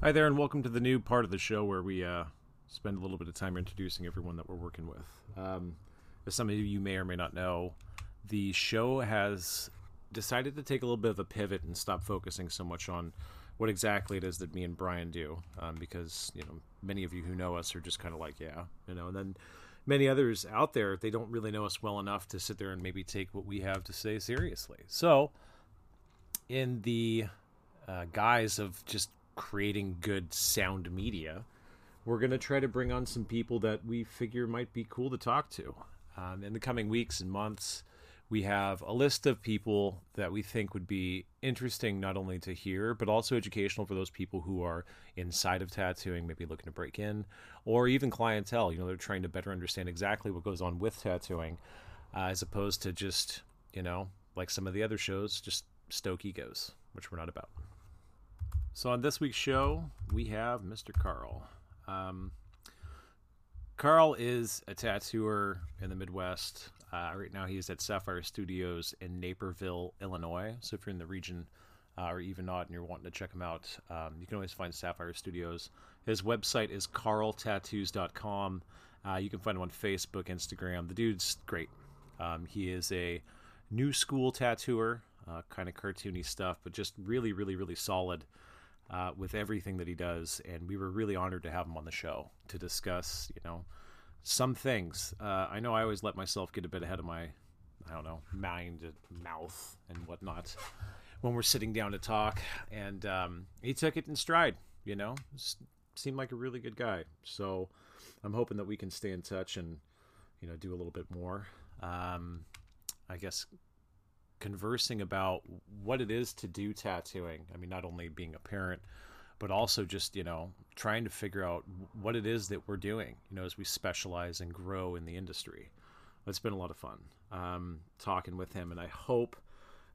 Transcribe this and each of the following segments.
Hi there, and welcome to the new part of the show where we uh, spend a little bit of time introducing everyone that we're working with. Um, as some of you may or may not know, the show has decided to take a little bit of a pivot and stop focusing so much on what exactly it is that me and Brian do, um, because you know many of you who know us are just kind of like, yeah, you know, and then many others out there they don't really know us well enough to sit there and maybe take what we have to say seriously. So, in the uh, guise of just creating good sound media, we're going to try to bring on some people that we figure might be cool to talk to. Um, in the coming weeks and months, we have a list of people that we think would be interesting not only to hear, but also educational for those people who are inside of tattooing, maybe looking to break in, or even clientele. You know, they're trying to better understand exactly what goes on with tattooing, uh, as opposed to just, you know, like some of the other shows, just stoke egos, which we're not about. So on this week's show, we have Mr. Carl. Um, Carl is a tattooer in the Midwest. Uh, right now, he's at Sapphire Studios in Naperville, Illinois. So if you're in the region, uh, or even not, and you're wanting to check him out, um, you can always find Sapphire Studios. His website is carltattoos.com. Uh, you can find him on Facebook, Instagram. The dude's great. Um, he is a new school tattooer, uh, kind of cartoony stuff, but just really, really, really solid uh, with everything that he does, and we were really honored to have him on the show to discuss, you know, some things. Uh, I know I always let myself get a bit ahead of my, I don't know, mind, mouth, and whatnot when we're sitting down to talk, and um, he took it in stride. You know, seemed like a really good guy. So I'm hoping that we can stay in touch and, you know, do a little bit more. Um, I guess conversing about what it is to do tattooing. I mean, not only being a parent, but also just, you know, trying to figure out what it is that we're doing, you know, as we specialize and grow in the industry. It's been a lot of fun um, talking with him, and I hope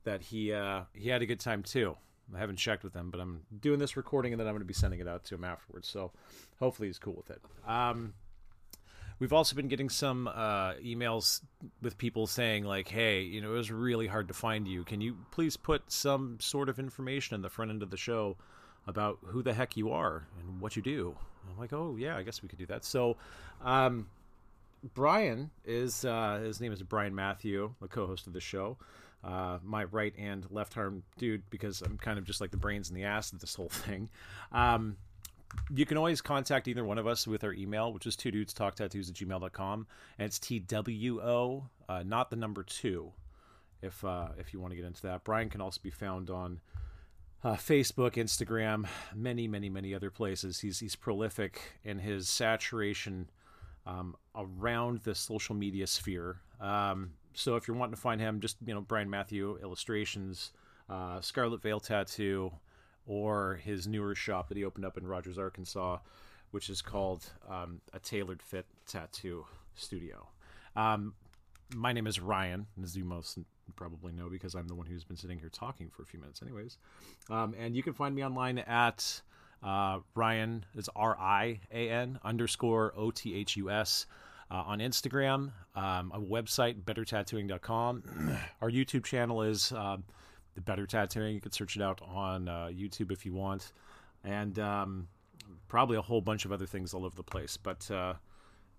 that he uh, he had a good time too. I haven't checked with him, but I'm doing this recording and then I'm going to be sending it out to him afterwards. So hopefully he's cool with it. Um, We've also been getting some uh, emails with people saying like, "Hey, you know, it was really hard to find you. Can you please put some sort of information in the front end of the show about who the heck you are and what you do?" I'm like, "Oh yeah, I guess we could do that." So, um, Brian is uh, his name is Brian Mathew, the co-host of the show. Uh, my right and left arm dude, because I'm kind of just like the brains and the ass of this whole thing. Um, you can always contact either one of us with our email, which is two dudes talk tattoos at gmail.com. And it's T W O, uh, not the number two, if, uh, if you want to get into that. Brian can also be found on uh, Facebook, Instagram, many, many, many other places. He's, he's prolific in his saturation um, around the social media sphere. Um, so if you're wanting to find him, just, you know, Brian Mathew Illustrations, uh, Scarlet Veil Tattoo, or his newer shop that he opened up in Rogers, Arkansas, which is called um, a Tailored Fit Tattoo Studio. Um, my name is Rian, as you most probably know because I'm the one who's been sitting here talking for a few minutes, anyways. Um, and you can find me online at uh, Rian is R I A N underscore O T H U S. Uh, on Instagram, um, a website, bettertattooing.com. Our YouTube channel is uh, the better tattooing. You can search it out on uh, YouTube if you want, and um, probably a whole bunch of other things all over the place. But uh,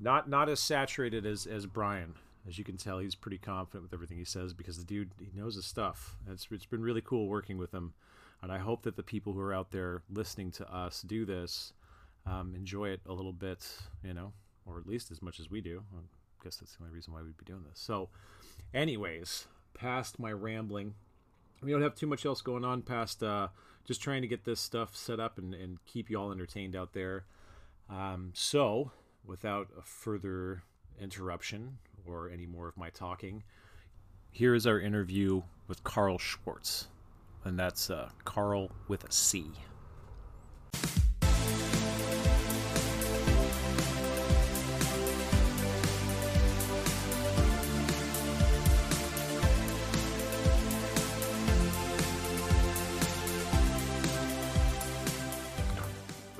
not not as saturated as as Brian. As you can tell, he's pretty confident with everything he says because the dude he knows his stuff. It's it's been really cool working with him, and I hope that the people who are out there listening to us do this um, enjoy it a little bit, you know, or at least as much as we do. I guess that's the only reason why we'd be doing this. So, anyways, past my rambling, we don't have too much else going on past uh, just trying to get this stuff set up and, and keep you all entertained out there. Um, so, without a further interruption or any more of my talking, here is our interview with Carl Schwartz. And that's uh, Carl with a C.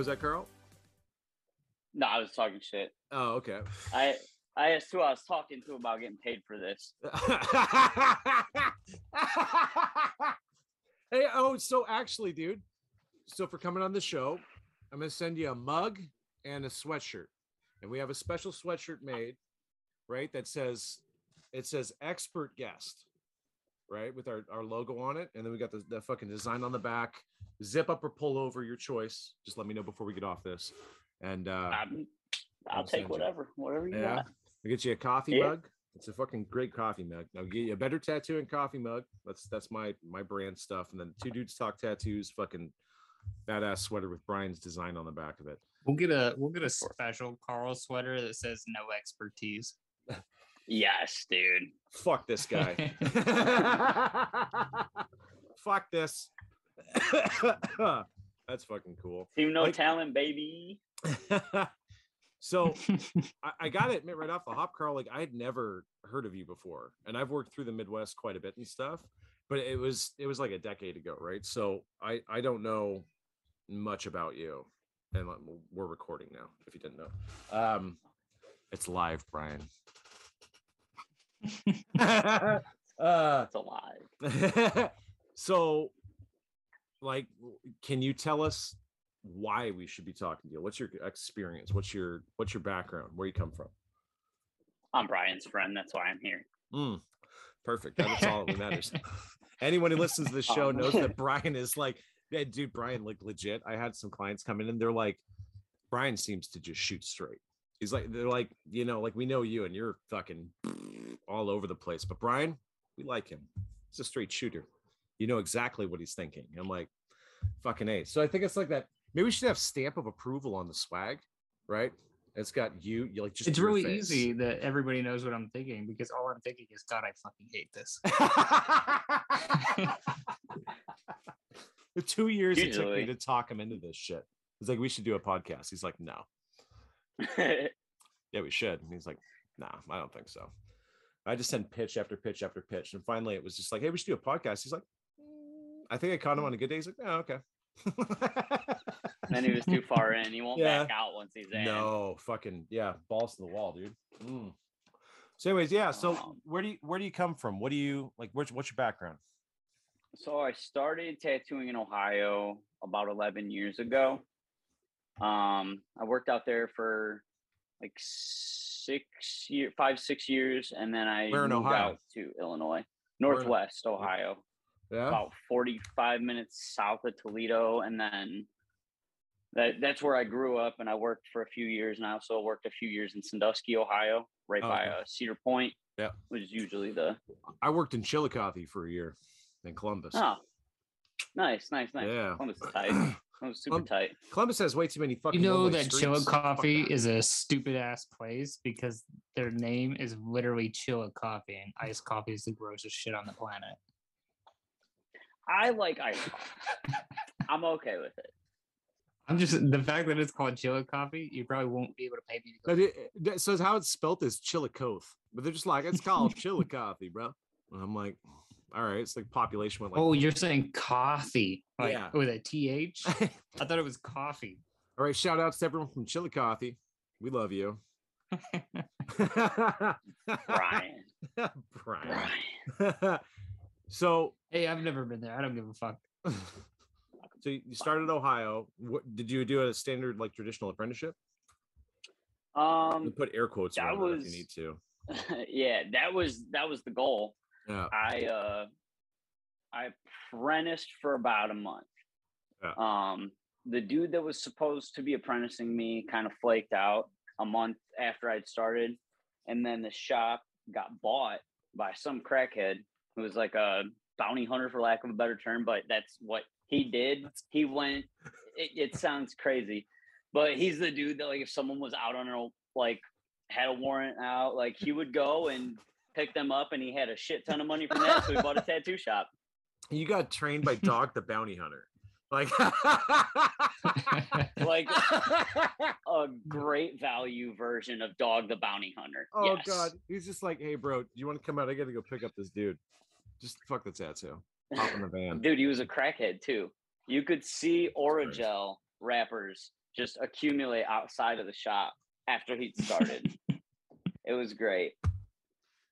Was that Carl? No, I was talking shit. Oh, okay. I I asked who I was talking to about getting paid for this. hey, oh, so actually, dude, so for coming on the show, I'm gonna send you a mug and a sweatshirt, and we have a special sweatshirt made, right? That says it says expert guest, right, with our, our logo on it, and then we got the, the fucking design on the back. Zip up or pull over, your choice. Just let me know before we get off this, and uh, I'm, I'll I'll send take you. whatever, whatever you yeah, got. we get you a coffee Yeah. mug. It's a fucking great coffee mug. I'll get you a better tattoo and coffee mug. That's that's my my brand stuff. And then two dudes talk tattoos, fucking badass sweater with Brian's design on the back of it. We'll get a we'll get a special Carl sweater that says no expertise. Yes, dude. Fuck this guy. Fuck this. That's fucking cool. Team no Like- talent, baby. so I, I gotta admit right off the hop, Carl, like I had never heard of you before, and I've worked through the Midwest quite a bit and stuff, but it was it was like a decade ago, right? So I I don't know much about you, and we're recording now. If you didn't know, um, it's live, Brian. uh, It's alive. so like can you tell us why we should be talking to you? What's your experience? What's your what's your background? Where you come from? I'm Brian's friend. That's why I'm here. Mm, perfect. That's all that matters anyone who listens to the show knows that brian is like dude brian like legit. I had some clients come in and they're like brian seems to just shoot straight he's like they're like you know like we know you and you're fucking all over the place but brian we like him he's a straight shooter you know exactly what he's thinking i'm like fucking a so i think it's like that maybe we should have stamp of approval on the swag right it's got you you like just it's really face. easy that everybody knows what I'm thinking because all I'm thinking is God, I fucking hate this. the two years it took me to talk him into this shit. He's like, we should do a podcast. He's like, no. Yeah, we should. And he's like, nah, I don't think so. I just sent pitch after pitch after pitch. And finally it was just like, hey, we should do a podcast. He's like, "Mm." I think I caught him on a good day. He's like, oh, okay. then he was too far in. He won't Yeah. back out once he's in. no, fucking yeah, balls to the wall, dude. Mm. So, anyways, yeah. So, Um, where do you where do you come from? What do you like? Where's what's your background? So I started tattooing in Ohio about 11 years ago. Um, I worked out there for like six year, five, six years, and then I Where moved out to Illinois, Where in- Northwest Ohio, Yeah. about 45 minutes south of Toledo, and then that that's where I grew up, and I worked for a few years, and I also worked a few years in Sandusky, Ohio, right Oh, by uh, Cedar Point. Yeah. which is usually the I worked in Chillicothe for a year in Columbus. oh, nice, nice, nice. Yeah. Columbus is tight. Columbus is super Um, tight. Columbus has way too many fucking. You know that streets. Chilla Fuck Coffee that. is a stupid ass place because their name is literally Chilla Coffee and iced coffee is the grossest shit on the planet. I like ice coffee. I'm okay with it. I'm just the fact that it's called Chilla Coffee, you probably won't be able to pay me to go. But it, that- so how it's spelt is Chillicothe, but they're just like it's called Chillicothe, bro. And I'm like, all right, it's like population went like. oh, you're saying coffee, like Yeah. with a th? I thought it was coffee. all right, shout outs to everyone from Chillicothe. We love you, Brian. Brian. Brian. so, Hey, I've never been there. I don't give a fuck. so you started Ohio. What did you do? A standard like traditional apprenticeship? Um put air quotes that around it if you need to. yeah, that was that was the goal. Yeah. I uh I apprenticed for about a month. Yeah. Um the dude that was supposed to be apprenticing me kind of flaked out a month after I'd started and then the shop got bought by some crackhead who was like a bounty hunter for lack of a better term, but that's what he did. He went it, it sounds crazy, but he's the dude that like if someone was out on a like had a warrant out, like he would go and pick them up and he had a shit ton of money from that, so he bought a tattoo shop. You got trained by Dog the Bounty Hunter. Like Like a great value version of Dog the Bounty Hunter. Oh Yes. god, he's just like, hey bro, do you want to come out? I gotta go pick up this dude. Just fuck the tattoo. Hop in the van. Dude, he was a crackhead too. You could see Christ. Orajel wrappers just accumulate outside of the shop after he'd started. it was great.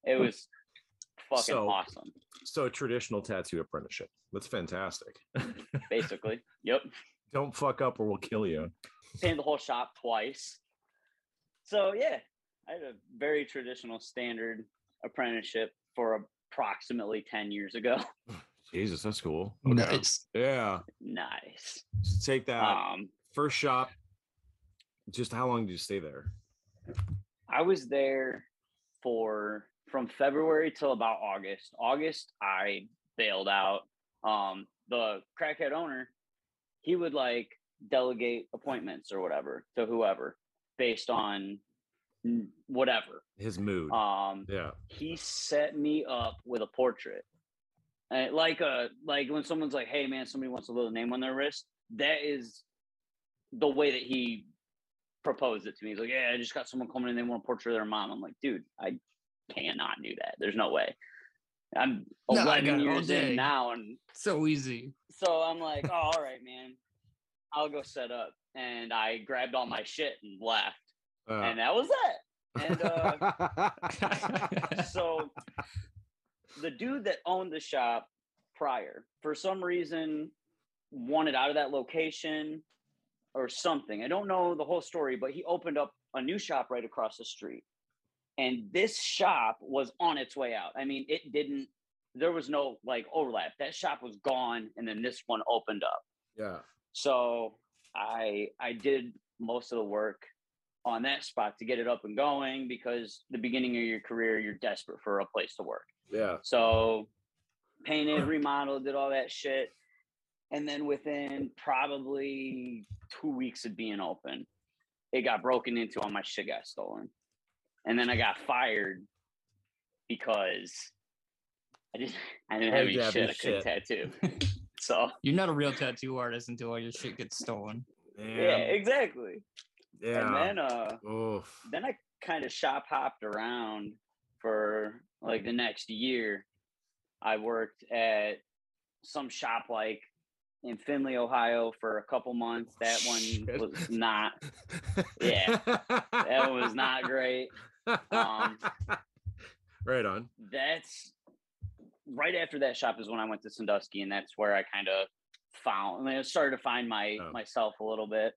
It was fucking So- awesome. So traditional tattoo apprenticeship. That's fantastic. Basically. Yep. Don't fuck up or we'll kill you. painted the whole shop twice. So yeah, I had a very traditional standard apprenticeship for approximately 10 years ago. Jesus, that's cool. Nice. Yeah. nice. So take that Um, first shop. Just how long did you stay there? I was there for from February till about August. August, I bailed out. Um, the crackhead owner, he would like delegate appointments or whatever to whoever based on whatever. His mood. Um, yeah. he set me up with a portrait. And like a like when someone's like, "Hey man, somebody wants a little name on their wrist." That is the way that he proposed it to me. He's like, "Yeah, I just got someone coming in. They want a portrait of their mom." I'm like, "Dude, I cannot do that. There's no way." I'm No, I 11 got it all years in now, and So easy. so I'm like, oh, "All right, man, I'll go set up." And I grabbed all my shit and left, Uh, and that was it. And uh, so the dude that owned the shop prior for some reason wanted out of that location or something i don't know the whole story but he opened up a new shop right across the street and this shop was on its way out i mean it didn't there was no like overlap that shop was gone and then this one opened up yeah. so i i did most of the work on that spot to get it up and going because the beginning of your career you're desperate for a place to work Yeah. so painted, remodeled, did all that shit. And then within probably two weeks of being open, it got broken into, all my shit got stolen. And then I got fired because I didn't I didn't have any yeah, shit I couldn't tattoo. so You're not a real tattoo artist until all your shit gets stolen. yeah, exactly. Yeah. And then uh Oof. then I kind of shop hopped around for like the next year. I worked at some shop like in Findlay, Ohio for a couple months. That one Shit. was not Yeah. that was not great. Um, right on. That's right after that shop is when I went to Sandusky, and that's where I kind of found I mean, I started to find my Oh. myself a little bit.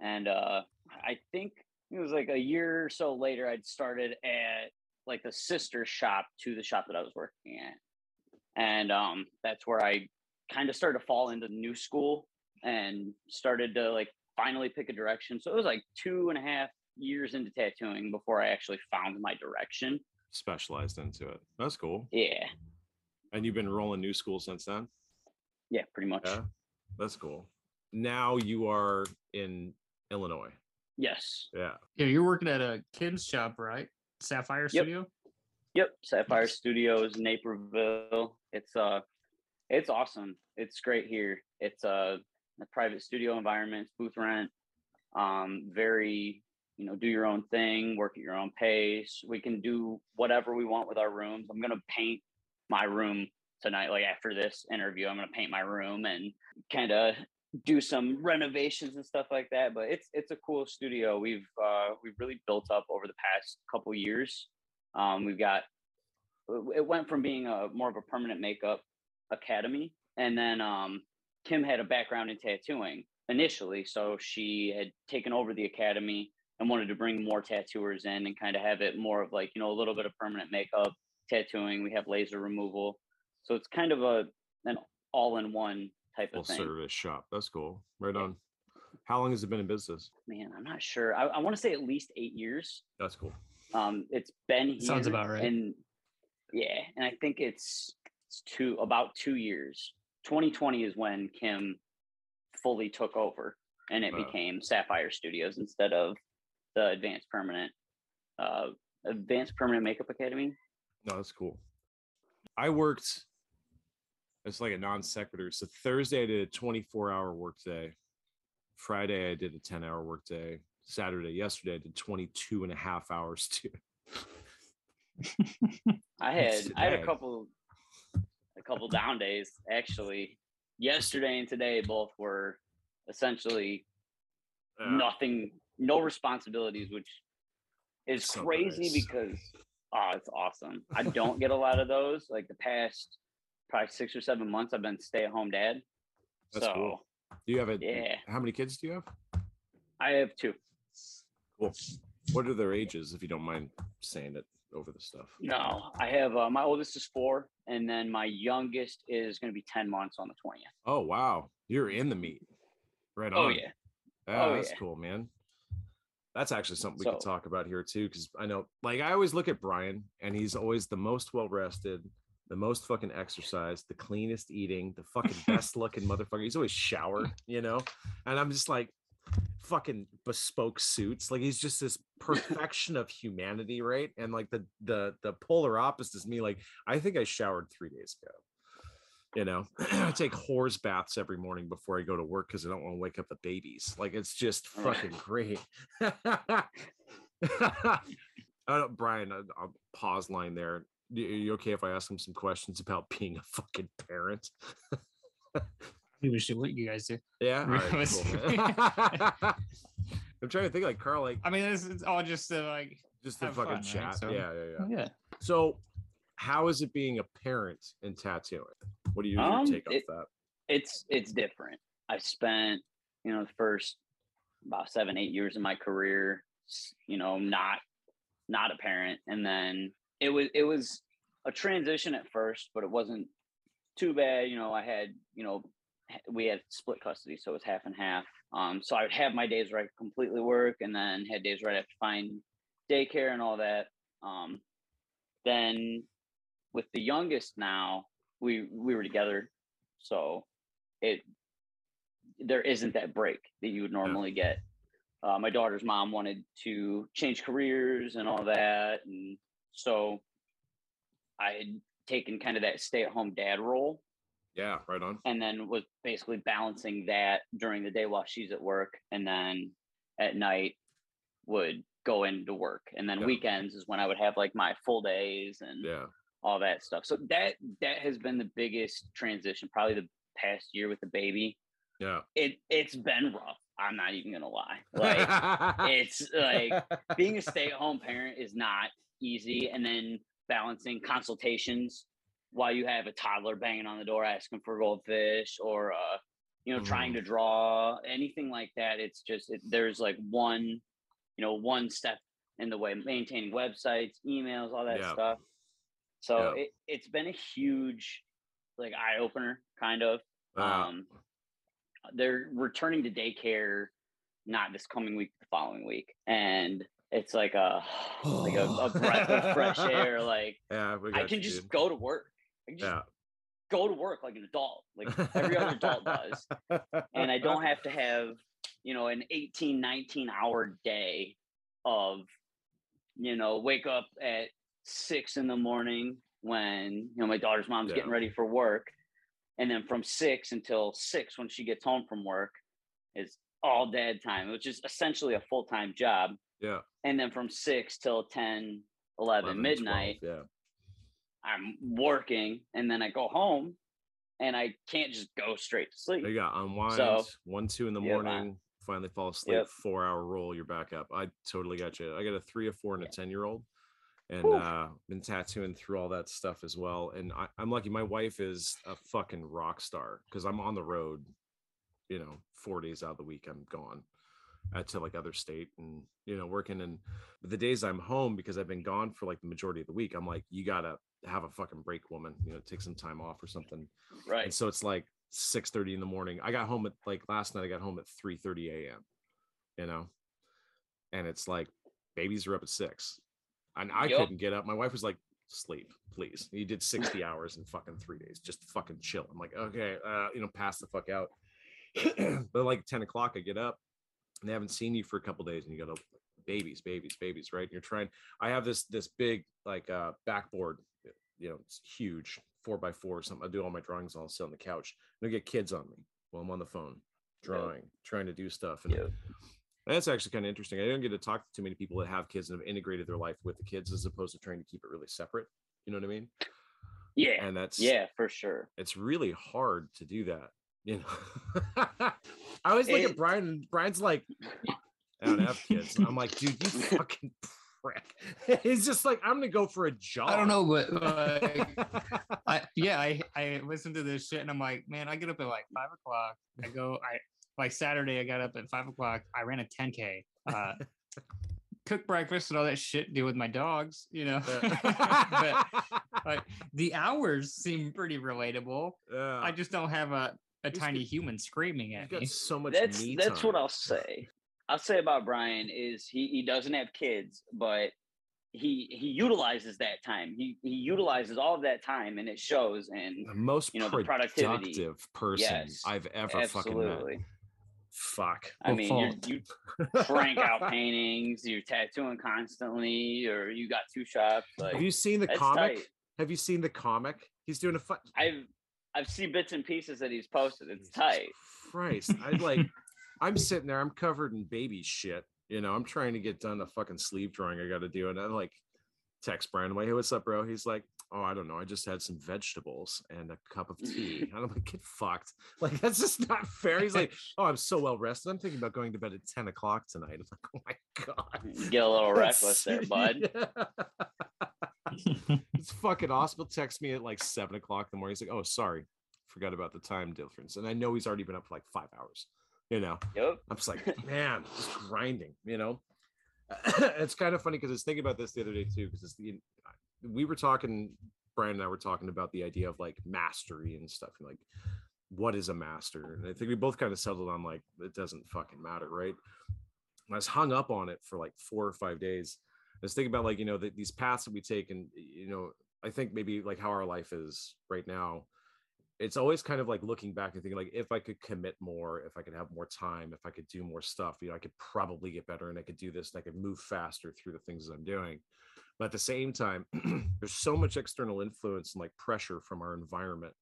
And uh I think it was like a year or so later I'd started at like the sister shop to the shop that I was working at. And um that's where I kind of started to fall into new school and started to like finally pick a direction. So it was like two and a half years into tattooing before I actually found my direction. Specialized into it. That's cool. Yeah. And you've been rolling new school since then? Yeah, pretty much. Yeah. That's cool. Now you are in Illinois. Yes. Yeah. Yeah, you're working at a Kim's shop, right? Sapphire Studio. Yep. Sapphire Studios, Naperville. It's uh it's awesome. It's great here. It's uh, a private studio environment, booth rent. Um, very, you know, do your own thing, work at your own pace. We can do whatever we want with our rooms. I'm gonna paint my room tonight. Like after this interview, I'm gonna paint my room and kind of do some renovations and stuff like that. But it's it's a cool studio. We've uh, we've really built up over the past couple years. Um, we've got it went from being a more of a permanent makeup academy, and then um, Kim had a background in tattooing initially, so she had taken over the academy and wanted to bring more tattooers in and kind of have it more of like you know a little bit of permanent makeup tattooing. We have laser removal, so it's kind of a an all-in-one type Full of thing. service shop. That's cool. Right on. How long has it been in business? Man, I'm not sure. I, I want to say at least eight years. That's cool. Um, it's been here, Sounds about right. And yeah, and I think it's, it's two about two years. 2020 is when Kim fully took over, and it Wow. became Sapphire Studios instead of the Advanced Permanent, uh, Advanced Permanent Makeup Academy. No, that's cool. I worked. It's like a non sequitur. So Thursday I did a 24 hour workday. Friday I did a 10 hour workday. Saturday, yesterday I did 22 and a half hours too. I had I had a couple a couple down days actually. Yesterday and today both were essentially Yeah. nothing, no responsibilities, which is So crazy nice. because oh, it's awesome. I don't get a lot of those. Like the past probably six or seven months, I've been stay at home dad. That's so cool. Do you have a? Yeah. How many kids do you have? I have two. Cool. What are their ages, if you don't mind saying it over the stuff? No, I have uh, my oldest is four, and then my youngest is going to be ten months on the twentieth. Oh wow, you're in the meat. Right on. Oh yeah, Yeah, Oh, that's yeah. cool, man. That's actually something we could talk about here too, because I know, like, I always look at Brian, and he's always the most well rested, the most fucking exercised, the cleanest eating, the fucking best looking motherfucker. He's always showered, you know, and I'm just like, fucking bespoke suits. Like he's just this perfection of humanity, right? And like the the the polar opposite is me. Like I think I showered three days ago. You know, I take whores baths every morning before I go to work because I don't want to wake up the babies. Like it's just fucking great. Don't, uh, Brian, I- I'll pause line there. Y- Are you okay if I ask him some questions about being a fucking parent? People should what you guys do. Yeah. Right, cool. I'm trying to think like Carl, like I mean, it's, it's all just to like, just the fucking fun, right? chat. So- Yeah, yeah, yeah. yeah. So, how is it being a parent in tattooing? What do you Um, take it- off that? it's it's different. I spent you know the first about seven eight years of my career, you know, not not a parent, and then it was it was a transition at first, but it wasn't too bad. You know, I had you know we had split custody, so it was half and half. Um, so I would have my days where I could completely work, and then had days where I have to find daycare and all that. Um, then with the youngest now, we we were together, so it there isn't that break that you would normally get. Uh, my daughter's mom wanted to change careers and all that, and so I had taken kind of that stay-at-home dad role, Yeah, right on. and then was basically balancing that during the day while she's at work, and then at night would go into work, and then Yeah. weekends is when I would have like my full days and Yeah, all that stuff. So that that has been the biggest transition, probably the past year with the baby. yeah. It it's been rough. I'm not even gonna lie. Like it's like being a stay-at-home parent is not easy, and then balancing consultations while you have a toddler banging on the door asking for goldfish or uh you know trying Mhm. to draw anything like that it's just it, there's like one you know one step in the way maintaining websites emails all that Yeah. stuff so it, it's been a huge like eye-opener kind of. Uh, um they're returning to daycare not this coming week the following week. And it's like a like a, a breath of fresh air like yeah, we i can you, just dude. go to work. I can just Yeah. go to work like an adult like every other adult does. And i don't have to have you know an 18 19 hour day of you know wake up at six in the morning when you know my daughter's mom's Yeah. getting ready for work and then from six until six when she gets home from work is all dad time which is essentially a full-time job Yeah. and then from six till 10 11, 11, 12, midnight Yeah. i'm working and then i go home and i can't just go straight to sleep You got unwind So- one, two in the morning, finally fall asleep, Yep. four hour roll, you're back up. I totally got you. I got a three, a four, and a Yeah. 10 year old. And uh been tattooing through all that stuff as well. And I, I'm lucky my wife is a fucking rock star because I'm on the road, you know, four days out of the week, I'm gone uh, to like other state and you know, working and the days I'm home because I've been gone for like the majority of the week, I'm like, you gotta have a fucking break, woman, you know, take some time off or something. right And so it's like 6 30 in the morning. I got home at like last night, I got home at 3 30 a.m. You know, and it's like babies are up at six. And I Yup. couldn't get up. My wife was like, sleep, please. You did 60 hours in fucking three days. Just fucking chill. I'm like, okay, uh, you know, pass the fuck out. but like 10 o'clock, I get up and they haven't seen you for a couple days, and you go to babies, babies, babies, right? And you're trying. I have this this big like uh backboard, you know, it's huge, four by four or something. I do all my drawings on, sit on the couch. And I get kids on me while I'm on the phone, drawing, trying to do stuff. And Yep. That's actually kind of interesting. I don't get to talk to too many people that have kids and have integrated their life with the kids as opposed to trying to keep it really separate. You know what I mean? yeah And that's yeah for sure it's really hard to do that. You know, I always look at Brian and Brian's like, I don't have kids. I'm like, dude, you fucking prick. He's just like, I'm gonna go for a job. I don't know, but like, I yeah, I I listen to this shit and I'm like, man, I get up at like five o'clock. I go, I like Saturday, I got up at five o'clock. I ran a 10k, uh, cook breakfast and all that shit. Deal with my dogs, you know. but like the hours seem pretty relatable. Yeah. I just don't have a a He's tiny got- human screaming at me. so much that's me that's what. I'll say. I'll say about Brian is he he doesn't have kids, but he he utilizes that time. He he utilizes all of that time, and it shows. And the most you know, the productivity. productive person Yes, I've ever fucking met. Absolutely. Fuck. I Well, mean, fault. you you crank out paintings, you're tattooing constantly, or you got two shops. Like Have you seen the comic? tight. Have you seen the comic? He's doing a fun. I've I've seen bits and pieces that he's posted. It's Jesus tight. Christ, I like. I'm sitting there. I'm covered in baby shit. You know, I'm trying to get done the fucking sleeve drawing I got to do, and I'm like text Brian. I'm like, hey, what's up, bro? He's like, oh, I don't know. I just had some vegetables and a cup of tea. And I'm like, get fucked. Like that's just not fair. He's like, oh, I'm so well rested. I'm thinking about going to bed at 10 o'clock tonight. I'm like, oh my god. You get a little That's- reckless there, bud. Yeah. it's fucking awesome. He'll text me at like seven o'clock in the morning. He's like, "Oh, sorry, forgot about the time difference." And I know he's already been up for like five hours. You know, Yep. I'm just like, man, just grinding. You know, it's kind of funny because I was thinking about this the other day too. Because it's the we were talking, Brian and I were talking about the idea of like mastery and stuff, and like what is a master. And I think we both kind of settled on like it doesn't fucking matter, right? I was hung up on it for like four or five days. I was thinking about like you know the, these paths that we take, and you know I think maybe like how our life is right now. It's always kind of like looking back and thinking like if I could commit more, if I could have more time, if I could do more stuff, you know, I could probably get better and I could do this and I could move faster through the things that I'm doing. But at the same time, there's so much external influence and like pressure from our environment.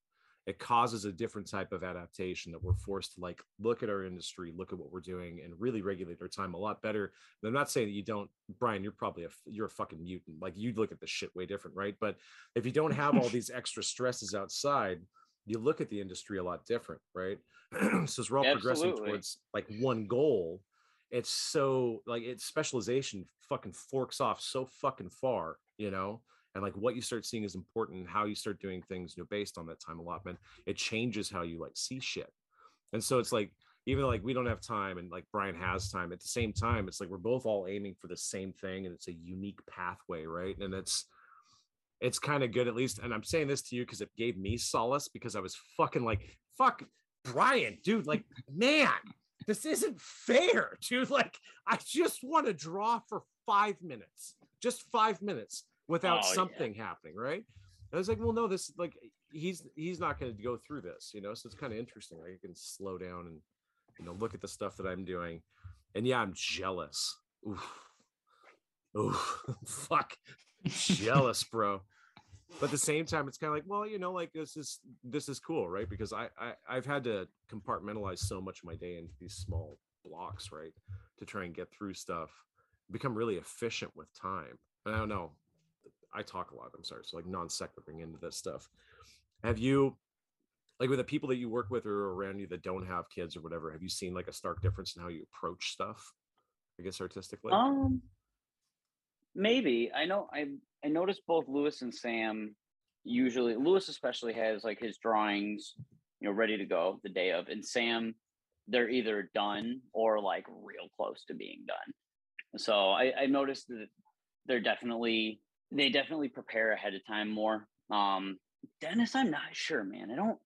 It causes a different type of adaptation that we're forced to like look at our industry look at what we're doing and really regulate our time a lot better. And i'm not saying that you don't brian you're probably a you're a fucking mutant. Like you'd look at the shit way different right? But if you don't have all these extra stresses outside you look at the industry a lot different right? So as we're all progressing towards like one goal. It's so like it's specialization fucking forks off so fucking far you know? And like what you start seeing is important and how you start doing things you know based on that time allotment. It changes how you like see shit. And so it's like even though, like we don't have time and like brian has time at the same time it's like we're both all aiming for the same thing and it's a unique pathway right? And it's it's kind of good at least and i'm saying this to you because it gave me solace because i was fucking like fuck brian dude like man this isn't fair dude like i just want to draw for five minutes just five minutes without Oh, yeah. something happening right I was like, well, no, this like he's he's not going to go through this, you know. So it's kind of interesting. Like I can slow down and you know look at the stuff that I'm doing, and yeah, I'm jealous. Oof, oof, fuck, jealous, bro. But at the same time, it's kind of like, well, you know, like this is this is cool, right? Because I, I I've had to compartmentalize so much of my day into these small blocks, right, to try and get through stuff, become really efficient with time. And I don't know, I talk a lot. I'm sorry. So like non sequitur into this stuff. Have you, like with the people that you work with or around you that don't have kids or whatever, have you seen like a stark difference in how you approach stuff? I guess artistically. Um, maybe I know I I noticed both Lewis and Sam. Usually, Lewis especially has like his drawings, you know, ready to go the day of, and Sam, they're either done or like real close to being done. So I, I noticed that they're definitely they definitely prepare ahead of time more. Um, Dennis, I'm not sure, man. I don't.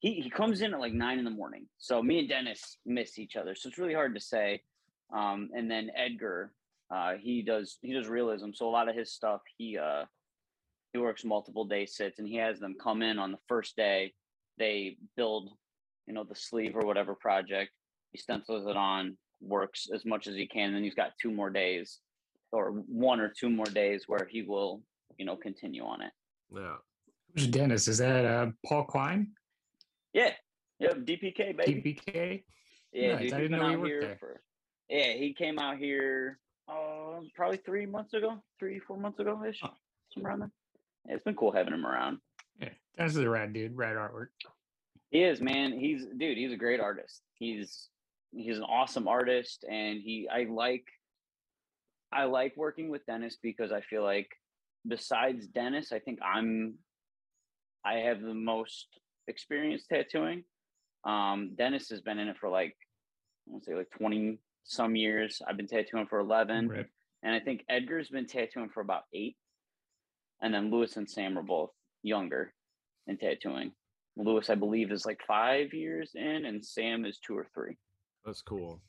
He he comes in at like nine in the morning, so me and Dennis miss each other, so it's really hard to say. Um, and then Edgar, uh, he does he does realism, so a lot of his stuff he uh he works multiple day sits, and he has them come in on the first day. They build, you know, the sleeve or whatever project. He stencils it on, works as much as he can, then he's got two more days, or one or two more days where he will, you know, continue on it. yeah. Who's Dennis? Is that uh, Paul Klein? Yeah, yep, DPK baby. DPK? Yeah, Nice. dude, I didn't know he out worked here there. for. Yeah, he came out here uh, probably three months ago, three four months ago ish, Oh. somewhere around there. Yeah, it's been cool having him around. Yeah, Dennis is a rad dude, rad artwork. He is, man. He's dude. He's a great artist. He's he's an awesome artist, and he I like I like working with Dennis because I feel like besides Dennis, I think I'm I have the most experience tattooing. Um, Dennis has been in it for like I want to say like 20 some years. I've been tattooing for 11. Rip. And I think Edgar's been tattooing for about eight. And then Lewis and Sam are both younger in tattooing. Lewis, I believe, is like five years in, and Sam is two or three. That's cool.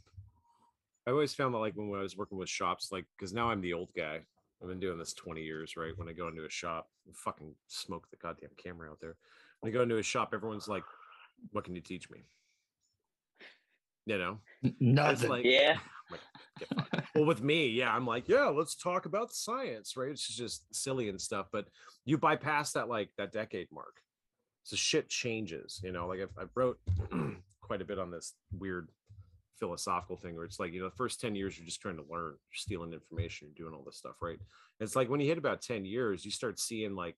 I always found that like when I was working with shops, like because now I'm the old guy. I've been doing this 20 years, right? When I go into a shop, fucking smoke the goddamn camera out there. When I go into a shop, everyone's like, "What can you teach me?" You know, Nothing. like, Yeah. like, well, with me, yeah, I'm like, yeah, let's talk about science, right? It's just silly and stuff, but you bypass that like that decade mark, so shit changes. You know, like I've, I wrote quite a bit on this weird philosophical thing where it's like you know the first 10 years you're just trying to learn you're stealing information you're doing all this stuff right it's like when you hit about 10 years you start seeing like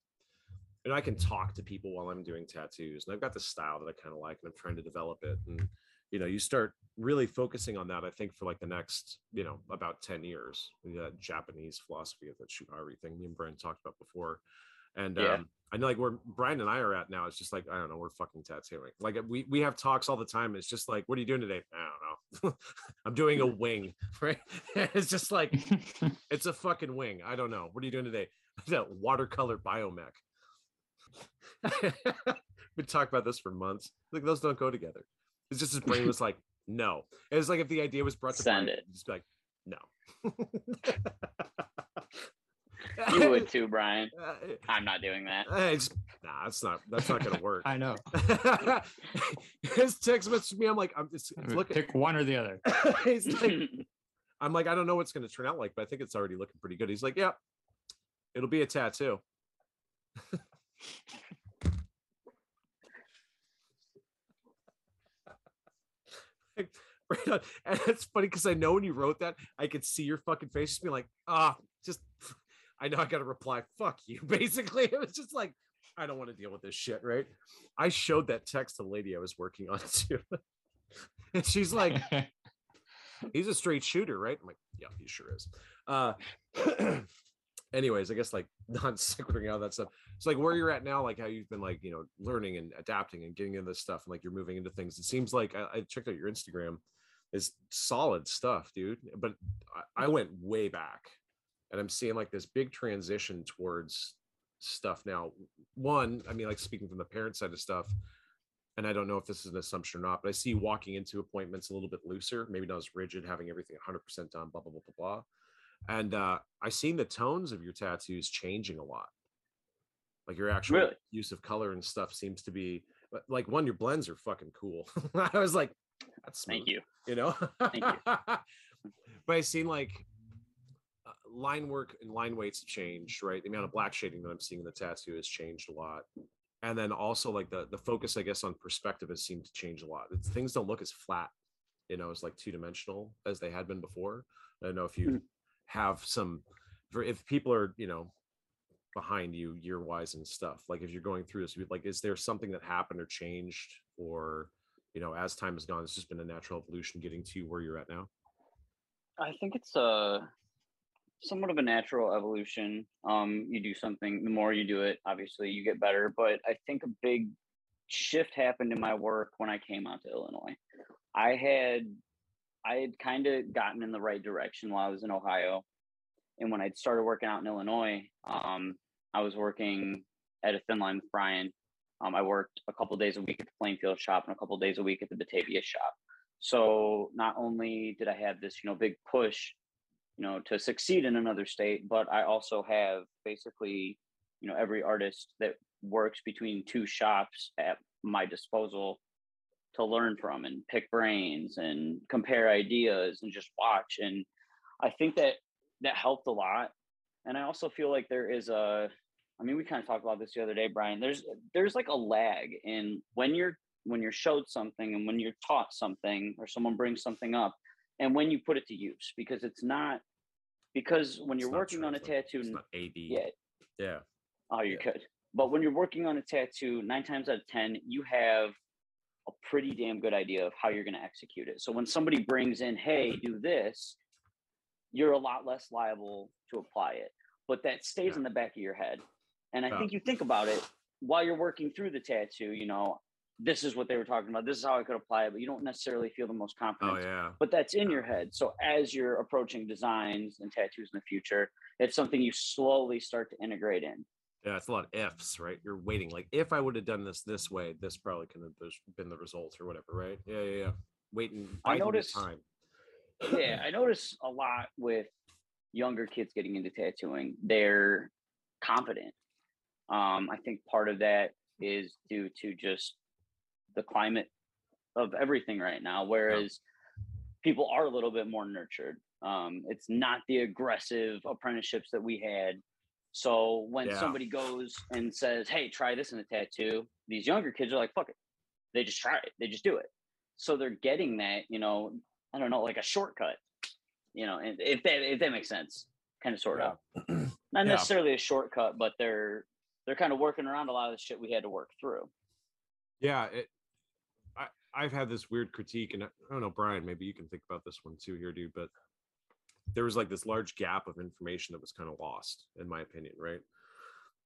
and i can talk to people while i'm doing tattoos and i've got this style that i kind of like and i'm trying to develop it and you know you start really focusing on that i think for like the next you know about 10 years that japanese philosophy of that shuhari thing me and brian talked about before and Yeah. um I know like where Brian and I are at now, it's just like, I don't know, we're fucking tattooing. Like we we have talks all the time. It's just like, what are you doing today? I don't know. I'm doing a wing, right? it's just like it's a fucking wing. I don't know. What are you doing today? That watercolor biomech. we talked about this for months. Like those don't go together. It's just his brain was like, no. It was like if the idea was brought to Send Brian, it. just be like, no. You would too, Brian. Uh, I'm not doing that. it's, nah, that's not that's not gonna work. I know. His text message me. I'm like, I'm just it's looking. Pick one or the other. He's like, I'm like, I don't know what's gonna turn out like, but I think it's already looking pretty good. He's like, yeah, it'll be a tattoo. Like, right on. And it's funny because I know when you wrote that, I could see your fucking face just being like, ah, just I know I gotta reply, fuck you. Basically, it was just like, I don't want to deal with this shit, right? I showed that text to the lady I was working on too. and she's like, he's a straight shooter, right? I'm like, yeah, he sure is. Uh anyways, I guess like non sequitur out that stuff. It's like where you're at now, like how you've been like, you know, learning and adapting and getting into this stuff, and like you're moving into things. It seems like I, I checked out your Instagram, is solid stuff, dude. But I, I went way back and I'm seeing like this big transition towards stuff now. One, I mean, like speaking from the parent side of stuff, and I don't know if this is an assumption or not, but I see walking into appointments a little bit looser, maybe not as rigid, having everything 100% done, blah, blah, blah, blah, blah. And uh, I seen the tones of your tattoos changing a lot. Like your actual Really? use of color and stuff seems to be like one, your blends are fucking cool. I was like, that's smooth Thank you. you know Thank you. but i seen like uh, line work and line weights have changed right the amount of black shading that i'm seeing in the tattoo has changed a lot and then also like the the focus i guess on perspective has seemed to change a lot it's, things don't look as flat you know as like two dimensional as they had been before i don't know if you Mm. Have some if people are you know behind you year wise and stuff like if you're going through this like is there something that happened or changed or you know as time has gone it's just been a natural evolution getting to where you're at now I think it's a somewhat of a natural evolution. Um, you do something, the more you do it, obviously you get better. But I think a big shift happened in my work when I came out to Illinois. I had I had kind of gotten in the right direction while I was in Ohio. And when I'd started working out in Illinois, um, I was working at a thin line with Brian. Um, I worked a couple days a week at the Plainfield shop and a couple days a week at the Batavia shop. So not only did I have this, you know, big push, you know, to succeed in another state, but I also have basically, you know, every artist that works between two shops at my disposal to learn from and pick brains and compare ideas and just watch. And I think that that helped a lot. And I also feel like there is a, I mean, we kind of talked about this the other day, Brian. There's there's like a lag in when you're when you're showed something and when you're taught something or someone brings something up and when you put it to use because it's not because when It's you're working on a tattoo it's not ad yeah yeah oh you Yeah. could but when you're working on a tattoo nine times out of ten you have a pretty damn good idea of how you're going to execute it so when somebody brings in hey do this you're a lot less liable to apply it. But that stays in the back of your head. And I Yeah. think you think about it while you're working through the tattoo, you know, this is what they were talking about. This is how I could apply it, but you don't necessarily feel the most confident. Oh yeah. But that's in your head. So as you're approaching designs and tattoos in the future, it's something you slowly start to integrate in. Yeah, it's a lot of ifs, right? You're waiting. Like, if I would have done this this way, this probably could have been the result or whatever, right? Yeah, yeah, yeah. Waiting. I noticed- time. yeah, I notice a lot with younger kids getting into tattooing. They're confident. Um, I think part of that is due to just the climate of everything right now. Whereas people are a little bit more nurtured. Um, it's not the aggressive apprenticeships that we had. So when Yeah. somebody goes and says, "Hey, try this in a tattoo," these younger kids are like, "Fuck it," they just try it. They just do it. So they're getting that, you know, I don't know, like a shortcut, you know, and if that if that makes sense, kind of sort of, not Yeah. necessarily a shortcut, but they're they're kind of working around a lot of the shit we had to work through. Yeah, it, I I've had this weird critique, and I I don't know, Brian. Maybe you can think about this one too, here, dude. But there was like this large gap of information that was kind of lost, in my opinion, right?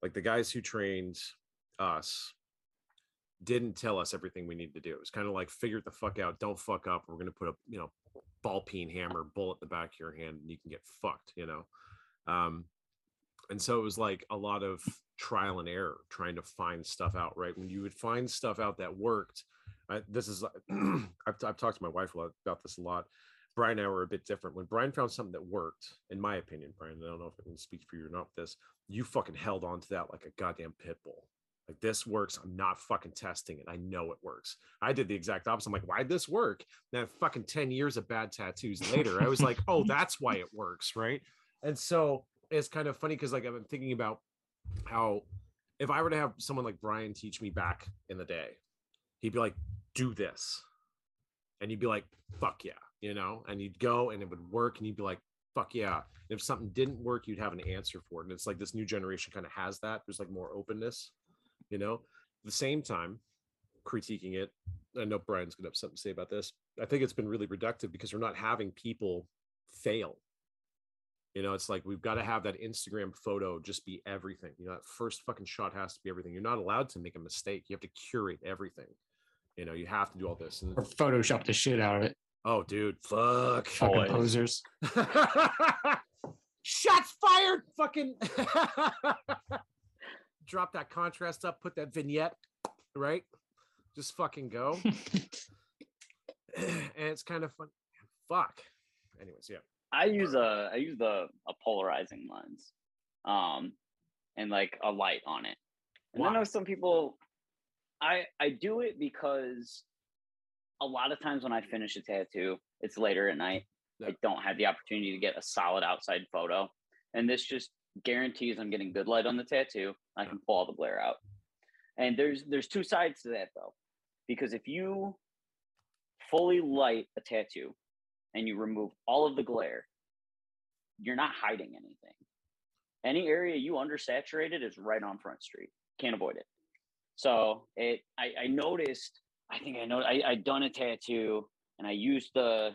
Like the guys who trained us didn't tell us everything we needed to do. It was kind of like figure the fuck out, don't fuck up. We're gonna put a you know ball peen hammer bullet in the back of your hand, and you can get fucked, you know. Um, and so it was like a lot of trial and error trying to find stuff out right when you would find stuff out that worked I, this is I've, I've talked to my wife a lot about this a lot brian and i were a bit different. When brian found something that worked in my opinion brian i don't know if i can speak for you or not with this you fucking held on to that like a goddamn pit bull. Like this works. I'm not fucking testing it. I know it works. I did the exact opposite. I'm like why'd this work? Now fucking 10 years of bad tattoos later i was like oh that's why it works right? And so it's kind of funny because like i'm thinking about how if I were to have someone like Brian teach me back in the day, he'd be like, do this. And you'd be like, fuck yeah, you know, and you'd go and it would work and you'd be like, fuck yeah. And if something didn't work, you'd have an answer for it. And it's like this new generation kind of has that. There's like more openness, you know. At the same time, critiquing it, I know Brian's gonna have something to say about this. I think it's been really reductive because we're not having people fail you know, it's like we've got to have that Instagram photo just be everything. You know, that first fucking shot has to be everything. You're not allowed to make a mistake. You have to curate everything. You know, you have to do all this. And Or Photoshop the shit out of it. Oh, dude, fuck. Fucking Always. posers. Shots fired. Fucking drop that contrast up. Put that vignette right. Just fucking go. and it's kind of fun. Fuck. Anyways, yeah. I use a I use the a polarizing lens, um, and like a light on it. And I know some people, I I do it because a lot of times when I finish a tattoo, it's later at night. Yeah. I don't have the opportunity to get a solid outside photo, and this just guarantees I'm getting good light on the tattoo. I can pull all the glare out. And there's there's two sides to that though, because if you fully light a tattoo and you remove all of the glare, you're not hiding anything. Any area you undersaturated is right on Front Street. Can't avoid it. So it, I, I noticed. I think I know. I I done a tattoo and I used the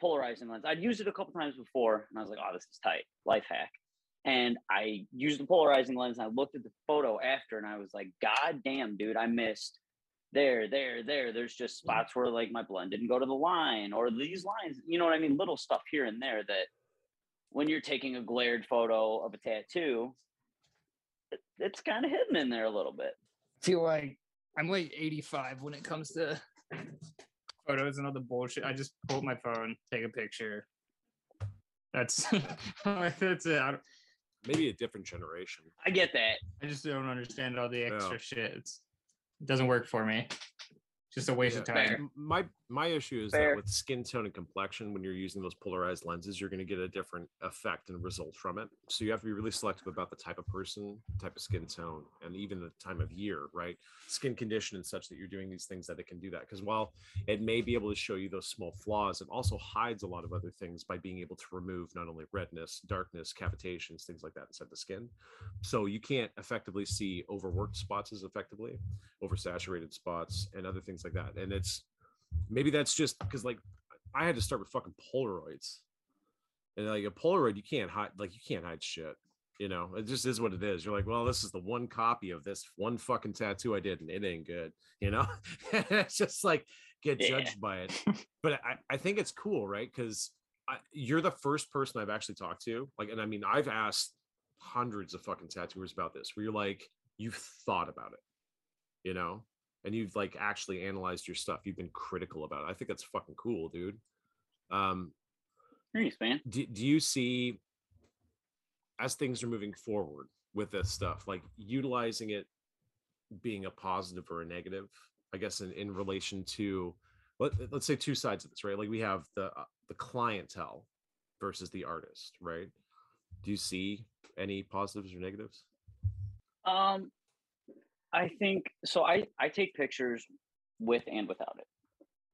polarizing lens. I'd used it a couple times before, and I was like, "Oh, this is tight." Life hack. And I used the polarizing lens. And I looked at the photo after, and I was like, "God damn, dude, I missed." There, there, there. There's just mm-hmm. spots where like my blend didn't go to the line, or these lines. You know what I mean? Little stuff here and there that when you're taking a glared photo of a tattoo, it, it's kind of hidden in there a little bit. feel like I'm like 85 when it comes to photos and all the bullshit. I just pull up my phone, take a picture. That's that's it. I, don't, Maybe a different generation. I get that. I just don't understand all the Yeah. extra shit. It's, it doesn't work for me. Just a waste of time. My my issue is Fair. that with skin tone and complexion, when you're using those polarized lenses, you're going to get a different effect and result from it. So you have to be really selective about the type of person, type of skin tone, and even the time of year, right? Skin condition and such that you're doing these things that it can do that. Because while it may be able to show you those small flaws, it also hides a lot of other things by being able to remove not only redness, darkness, cavitations, things like that inside the skin. So you can't effectively see overworked spots as effectively, oversaturated spots, and other things like that. And it's maybe that's just because like I had to start with fucking Polaroids. And like a Polaroid, you can't hide like you can't hide shit. You know, it just is what it is. You're like, well, this is the one copy of this one fucking tattoo I did, and it ain't good. You know, it's just like get Yeah. judged by it. but I, I think it's cool, right? Because you're the first person I've actually talked to. Like, and I mean, I've asked hundreds of fucking tattooers about this, where you're like, you've thought about it, you know, and you've like actually analyzed your stuff. You've been critical about it. I think that's fucking cool, dude. Um, Thanks, man. do, do you see as things are moving forward with this stuff like utilizing it being a positive or a negative i guess in, in relation to let, let's say two sides of this right like we have the uh, the clientele versus the artist right do you see any positives or negatives Um, I think so. I I take pictures with and without it,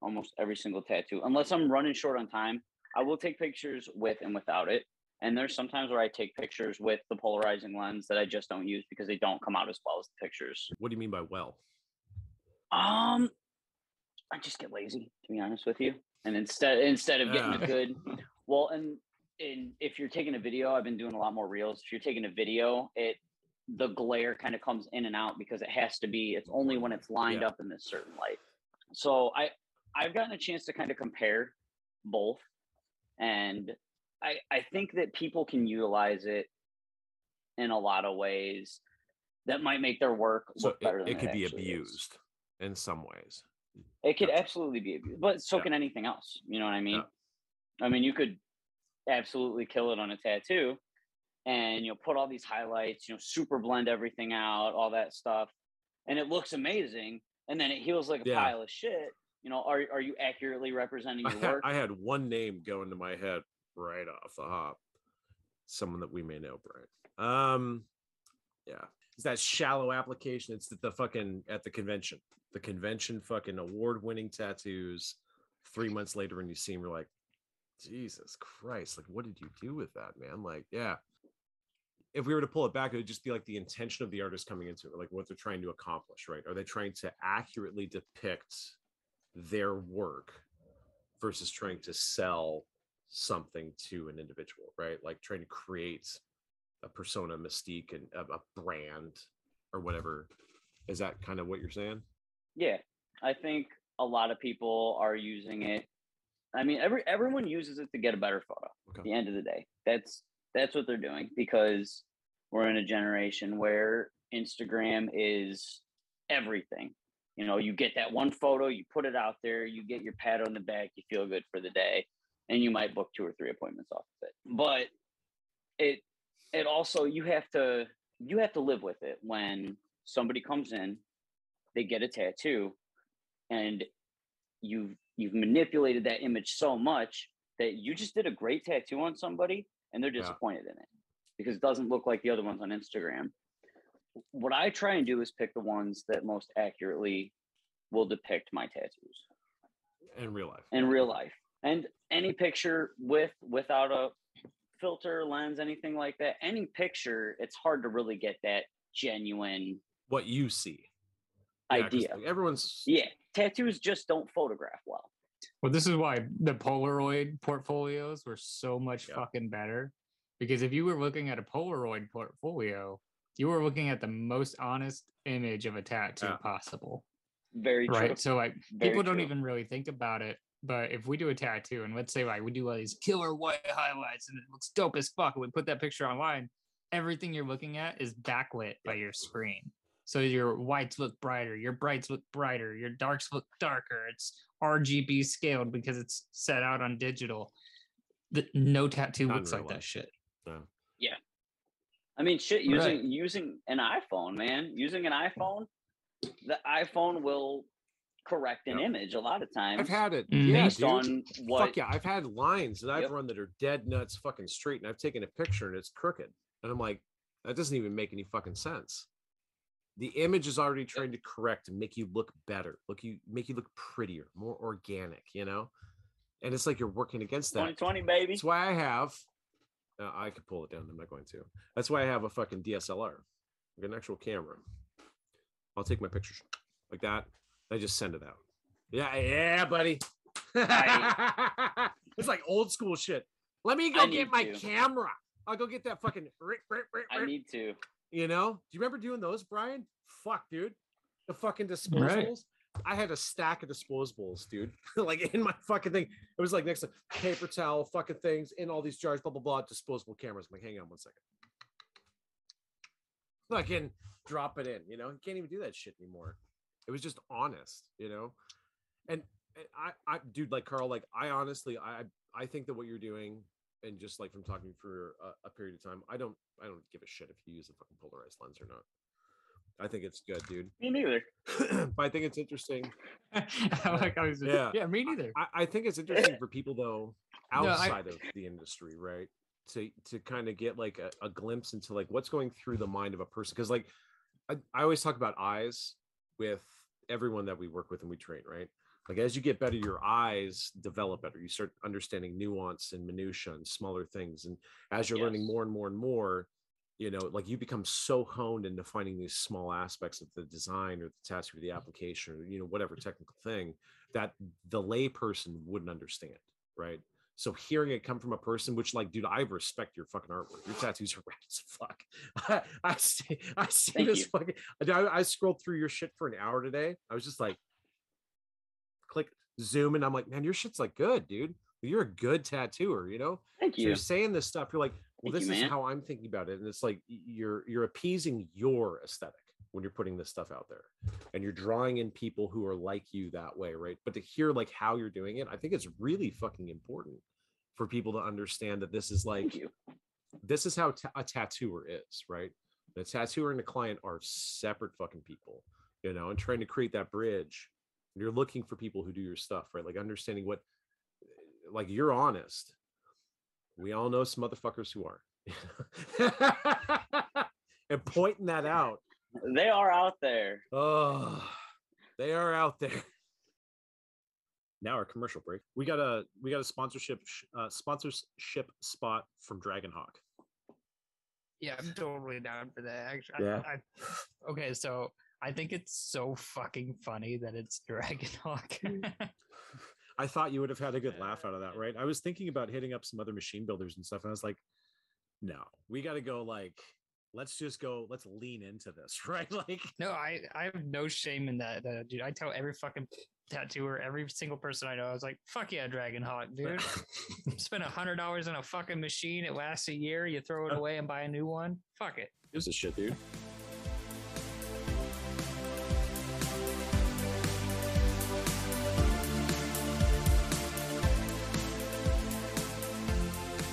almost every single tattoo. Unless I'm running short on time, I will take pictures with and without it. And there's sometimes where I take pictures with the polarizing lens that I just don't use because they don't come out as well as the pictures. what do you mean by well Um, I just get lazy to be honest with you, and instead instead of getting Yeah. a good, well, and and if you're taking a video, I've been doing a lot more reels. If you're taking a video, it the glare kind of comes in and out because it has to be. It's only when it's lined Yeah. up in this certain light. So I I've gotten a chance to kind of compare both, and I I think that people can utilize it in a lot of ways that might make their work so look better it, than it could be actually is. abused in some ways It could Gotcha. absolutely be abused, but so Yeah. can anything else. You know what I mean? Yeah. I mean, you could absolutely kill it on a tattoo, and you know, put all these highlights, you know, super blend everything out, all that stuff, and it looks amazing. And then it heals like a Yeah. pile of shit. You know, are are you accurately representing your work? I had one name go into my head right off the hop. Someone that we may know, Brian. Um, yeah, it's that shallow application. It's the, the fucking at the convention, the convention fucking award-winning tattoos. Three months later, when you see him, you're like, Jesus Christ! Like, what did you do with that, man? Like, yeah. If we were to pull it back, it would just be like the intention of the artist coming into it, like what they're trying to accomplish, right? Are they trying to accurately depict their work versus trying to sell something to an individual, right? Like trying to create a persona, mystique, and a, a brand or whatever. Is that kind of what you're saying? Yeah, I think a lot of people are using it. I mean, every everyone uses it to get a better photo. At the end of the day, that's that's what they're doing because we're in a generation where Instagram is everything. You know, you get that one photo, you put it out there, you get your pat on the back, you feel good for the day, and you might book two or three appointments off of it. But it it also you have to you have to live with it when somebody comes in, they get a tattoo, and you've you've manipulated that image so much that you just did a great tattoo on somebody and they're Yeah. disappointed in it because it doesn't look like the other ones on Instagram. What I try and do is pick the ones that most accurately will depict my tattoos In real life. in real life. And any picture with without a filter, lens, anything like that, any picture, it's hard to really get that genuine What you see. Yeah, idea. Everyone's Yeah, tattoos just don't photograph well. Well, this is why the Polaroid portfolios were so much Yeah. fucking better. Because if you were looking at a Polaroid portfolio, you were looking at the most honest image of a tattoo Yeah. possible. Very true. Right. So like Very people don't true. even really think about it. But if we do a tattoo and let's say like we do all these killer white highlights and it looks dope as fuck, and we put that picture online, everything you're looking at is backlit by your screen. So your whites look brighter, your brights look brighter, your darks look darker. It's RGB scaled because it's set out on digital. The, no tattoo Not looks real like that life. shit. no. I mean, shit. Right. Using using an iPhone, man. Using an iPhone, the iPhone will correct an Yeah. image a lot of times I've had it. Mhm. Yeah, based dude. on what. Fuck yeah, I've had lines that I've Yep. run that are dead nuts fucking straight, and I've taken a picture and it's crooked, and I'm like, that doesn't even make any fucking sense. The image is already trying to correct and make you look better, look you make you look prettier, more organic, you know. And it's like you're working against that. 2020, baby. That's why I have. Uh, I could pull it down. I'm not going to. That's why I have a fucking DSLR, like an actual camera. I'll take my pictures like that. I just send it out. Yeah, yeah, buddy. it's like old school shit. Let me go need get my to. camera. I'll go get that fucking. I need to. You know? Do you remember doing those, Brian? Fuck, dude. The fucking disposables. I had a stack of disposables, dude. like in my fucking thing. It was like next to paper towel, fucking things, in all these jars, blah blah blah, disposable cameras. I'm like, hang on one second. Fucking drop it in, you know? You can't even do that shit anymore. It was just honest, you know? And, and I, I dude, like Carl, like I honestly I I think that what you're doing and just like from talking for a, a period of time, I don't I don't give a shit if you use a fucking polarized lens or not. I think it's good, dude. Me neither. but I think it's interesting. like I was just, Yeah. yeah, me neither. I, I think it's interesting for people though No, I- outside of the industry, right? To to kind of get like a, a glimpse into like what's going through the mind of a person. Because like I, I always talk about eyes with everyone that we work with and we train, right? Like as you get better, your eyes develop better. You start understanding nuance and minutia and smaller things. And as you're learning more and more and more, you know, like you become so honed into finding these small aspects of the design or the test or the mm. application or you know whatever technical thing that the layperson wouldn't understand, right? So hearing it come from a person, which like, dude, I respect your fucking artwork. Your tattoos are rad as fuck. I, I see, I see Thank this you. fucking. I, I scrolled through your shit for an hour today. I was just like, click, zoom, and I'm like, man, your shit's like good, dude. You're a good tattooer, you know. Thank So you. you're saying this stuff. You're like, well, Thank this you, is how I'm thinking about it, and it's like you're you're appeasing your aesthetic when you're putting this stuff out there, and you're drawing in people who are like you that way, right? But to hear like how you're doing it, I think it's really fucking important for people to understand that this is like this is how ta- a tattooer is, right? The tattooer and the client are separate fucking people, you know, and trying to create that bridge. You're looking for people who do your stuff, right? Like understanding what, like you're honest. We all know some motherfuckers who aren't. and pointing that out. They are out there. Oh, they are out there. Now our commercial break. We got a we got a sponsorship uh, sponsorship spot from Dragonhawk. Yeah, I'm totally down for that. Actually, Yeah. I, I, okay, so I think it's so fucking funny that it's Dragonhawk. Hmm. I thought you would have had a good laugh out of that, right? I was thinking about hitting up some other machine builders and stuff, and I was like, no, we got to go like, let's just go, let's lean into this, right? Like, no, I I have no shame in that, that, dude. I tell every fucking tattooer, every single person I know, I was like, fuck yeah, Dragonhawk, dude. Spend a hundred dollars on a fucking machine. It lasts a year. You throw it away and buy a new one. Fuck it. gives a shit, dude.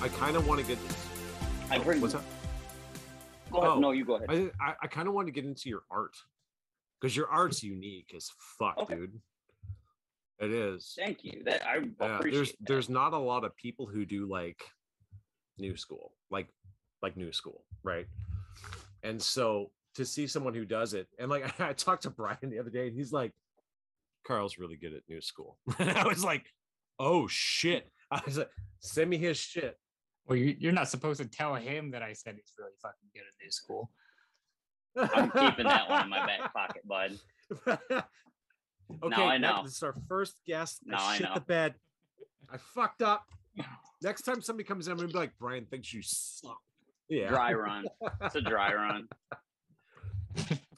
I kind of want to get. Oh, heard. What's that? Go ahead. Oh, no, you go ahead. I I, I kind of want to get into your art because your art's unique as fuck, Okay. dude. It is. Thank you. That I Yeah, appreciate. there's that. there's not a lot of people who do like new school, like like new school, right? And so to see someone who does it, and like I talked to Brian the other day, and he's like, "Carl's really good at new school," and I was like, "Oh shit!" I was like, "Send me his shit." Well, you, you're not supposed to tell him that I said he's really fucking good at new school. I'm keeping that one in my back pocket, bud. okay, I next- know. This is our first guest. Now I I shit know. the bed. I fucked up. Next time somebody comes in, I'm gonna be like, Brian thinks you suck. Yeah. Dry run. It's a dry run.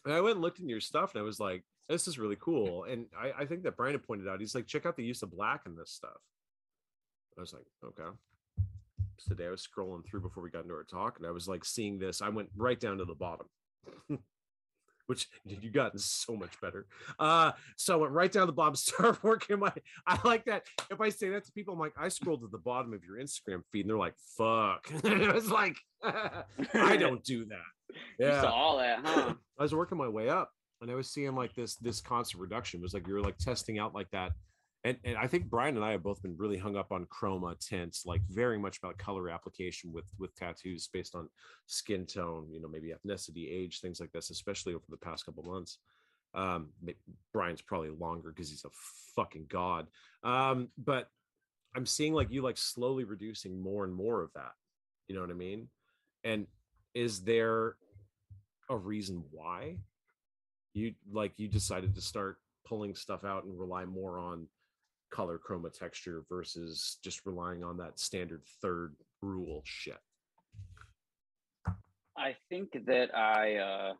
I went and looked in your stuff and I was like, this is really cool. And I, I think that Brian had pointed out, he's like, check out the use of black in this stuff. I was like, okay. Today I was scrolling through before we got into our talk and I was like seeing this. I went right down to the bottom. Which you gotten so much better. Uh, so I went right down to the bottom, started working my. I like that. If I say that to people, I'm like, I scrolled to the bottom of your Instagram feed, and they're like, "Fuck." it was like, I don't do that. You Yeah. saw all that, huh? I was working my way up and I was seeing like this this constant reduction. It was like you were like testing out like that. And and I think Brian and I have both been really hung up on chroma tints, like very much about color application with with tattoos based on skin tone, you know, maybe ethnicity, age, things like this, especially over the past couple months. Um, Brian's probably longer because he's a fucking god. Um, but I'm seeing like you like slowly reducing more and more of that. You know what I mean? And is there a reason why you like you decided to start pulling stuff out and rely more on color chroma texture versus just relying on that standard third rule shit I think that I uh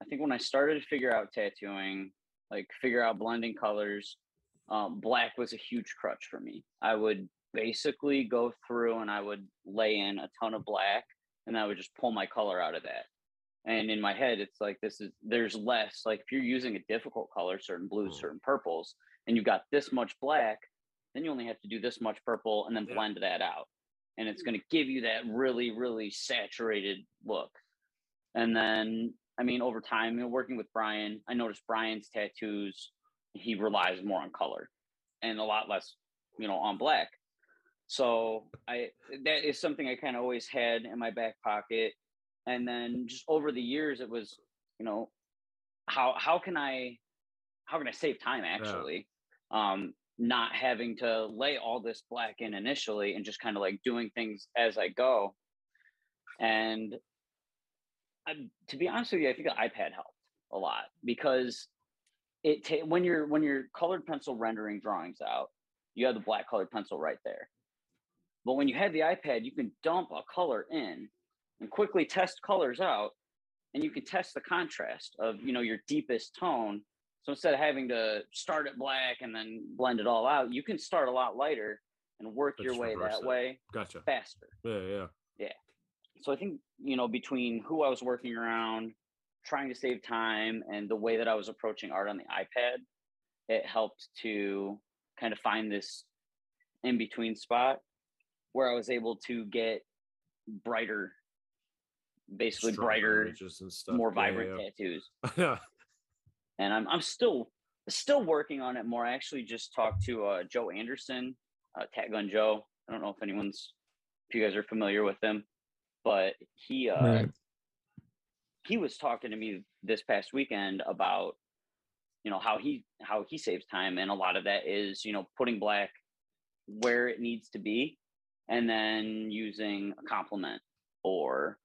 I think when I started to figure out tattooing, like figure out blending colors, um, black was a huge crutch for me. I would basically go through and I would lay in a ton of black and I would just pull my color out of that. And in my head, it's like this is there's less like if you're using a difficult color, certain blues, Mm. certain purples, and you've got this much black, then you only have to do this much purple and then Yeah. blend that out. And it's going to give you that really, really saturated look. And then, I mean, over time, you know, working with Brian, I noticed Brian's tattoos, he relies more on color and a lot less, you know, on black. So I that is something I kind of always had in my back pocket. And then just over the years, it was, you know, how how can I how can I save time actually? Um, not having to lay all this black in initially and just kind of like doing things as I go. And I, to be honest with you, I think the iPad helped a lot because it ta- when you're when you're colored pencil rendering drawings out, you have the black colored pencil right there. But when you have the iPad, you can dump a color in and quickly test colors out, and you can test the contrast of you know your deepest tone. So instead of having to start it black and then blend it all out, you can start a lot lighter and work your way that it. way gotcha faster yeah yeah Yeah. so I think you know between who I was working around, trying to save time, and the way that I was approaching art on the iPad, it helped to kind of find this in between spot where I was able to get brighter, basically Stronger brighter, images and stuff. more Yeah, vibrant yeah. tattoos. yeah. And I'm I'm still still working on it more. I actually just talked to uh, Joe Anderson, uh, Tat Gun Joe. I don't know if anyone's if you guys are familiar with him, but he uh, Right. he was talking to me this past weekend about you know how he how he saves time and a lot of that is you know putting black where it needs to be and then using a complement or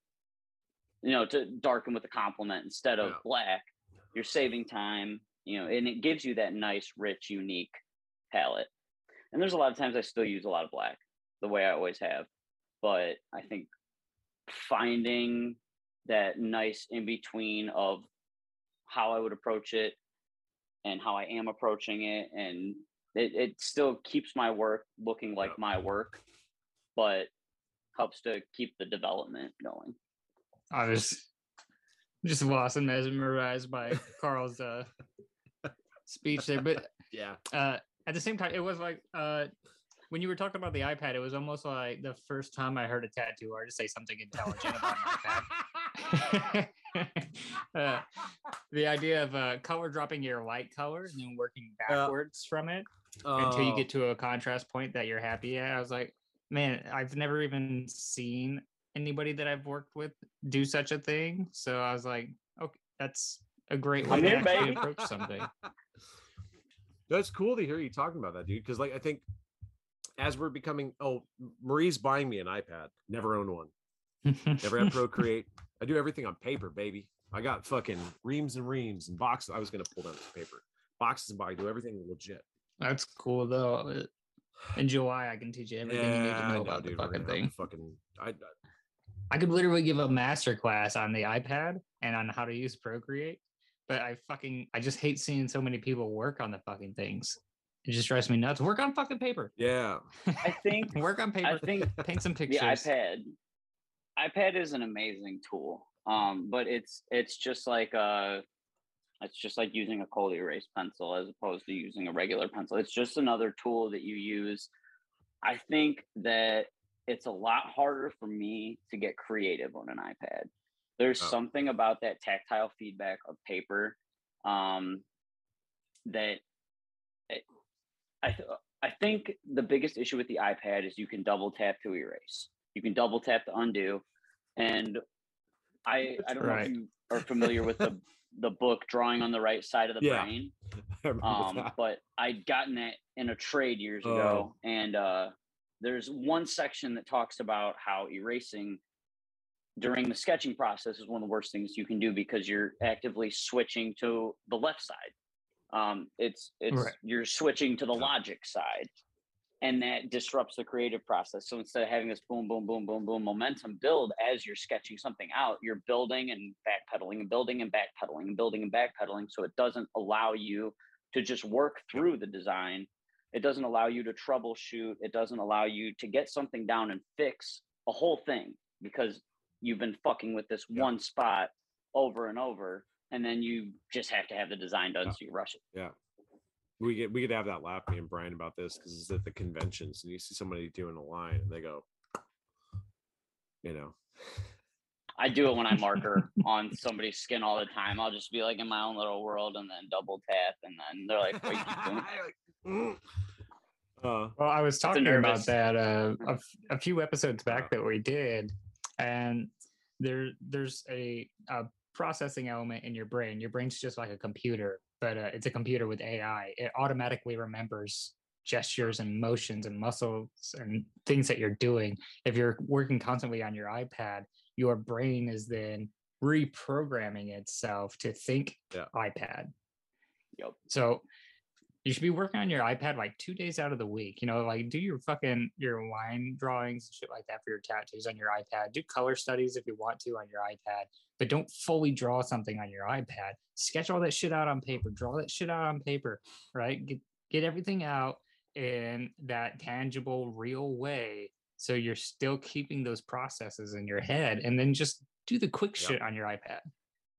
you know to darken with a complement instead of Yeah. black you're saving time you know and it gives you that nice rich unique palette and there's a lot of times i still use a lot of black the way i always have but i think finding that nice in between of how I would approach it and how I am approaching it. And it, it still keeps my work looking like Yep. my work, but helps to keep the development going. I was just lost and mesmerized by Carl's uh, speech there. But Yeah. uh, at the same time, it was like uh, when you were talking about the iPad, it was almost like the first time I heard a tattoo artist say something intelligent about an iPad. uh, the idea of uh, color dropping your light color and then working Yeah. backwards from it until you Oh, get to a contrast point that you're happy at. I was like, man, I've never even seen anybody that I've worked with do such a thing. So I was like, okay, that's a great way to actually approach something. That's cool to hear you talking about that, dude. Because like I think as we're becoming oh, Marie's buying me an iPad. Never owned one. Never had Procreate. I do everything on paper, baby. I got fucking reams and reams and boxes. I was gonna pull down the paper. Boxes and boxes. I do everything legit. that's cool though. In July, I can teach you everything you need to know know, about the dude, we're fucking gonna have a thing. Fucking I, I could literally give a master class on the iPad and on how to use Procreate, but I fucking I just hate seeing so many people work on the fucking things. It just drives me nuts. Work on fucking paper. yeah. I think Work on paper. I think paint some pictures. the pictures. iPad iPad is an amazing tool. Um, but it's it's just like uh it's just like using a Col-Erase pencil as opposed to using a regular pencil. It's just another tool that you use. I think that it's a lot harder for me to get creative on an iPad. There's Oh. something about that tactile feedback of paper um, that it, I th- I think the biggest issue with the iPad is you can double tap to erase. You can double tap to undo, and I I don't know if you are familiar with the the book drawing on the right side of the Yeah. brain I um, but I'd gotten that in a trade years Oh. ago, and uh, there's one section that talks about how erasing during the sketching process is one of the worst things you can do because you're actively switching to the left side. Um, it's it's Right. you're switching to the logic side, and that disrupts the creative process. So instead of having this boom, boom, boom, boom, boom momentum build as you're sketching something out, you're building and backpedaling and building and backpedaling and building and backpedaling. So it doesn't allow you to just work through the design. It doesn't allow you to troubleshoot. It doesn't allow you to get something down and fix a whole thing because you've been fucking with this Yeah. one spot over and over. And then you just have to have the design done, Yeah. so you rush it. Yeah. We get we could have that laugh me and Brian about this because it's at the conventions and you see somebody doing a line and they go, you know, I do it when I marker on somebody's skin all the time. I'll just be like in my own little world and then double tap, and then they're like, "What you doing?" Uh, Well, I was talking about that uh, a, f- a few episodes back that we did, and there there's a, a processing element in your brain. Your brain's just like a computer, but uh, it's a computer with AI. It automatically remembers gestures and motions and muscles and things that you're doing. If you're working constantly on your iPad, your brain is then reprogramming itself to think Yeah. iPad. Yep. So you should be working on your iPad like two days out of the week. You know, like do your fucking your line drawings and shit like that for your tattoos on your iPad. Do color studies if you want to on your iPad, but don't fully draw something on your iPad. Sketch all that shit out on paper. Draw that shit out on paper, right? Get get everything out in that tangible, real way. So you're still keeping those processes in your head, and then just do the quick Yeah. shit on your iPad.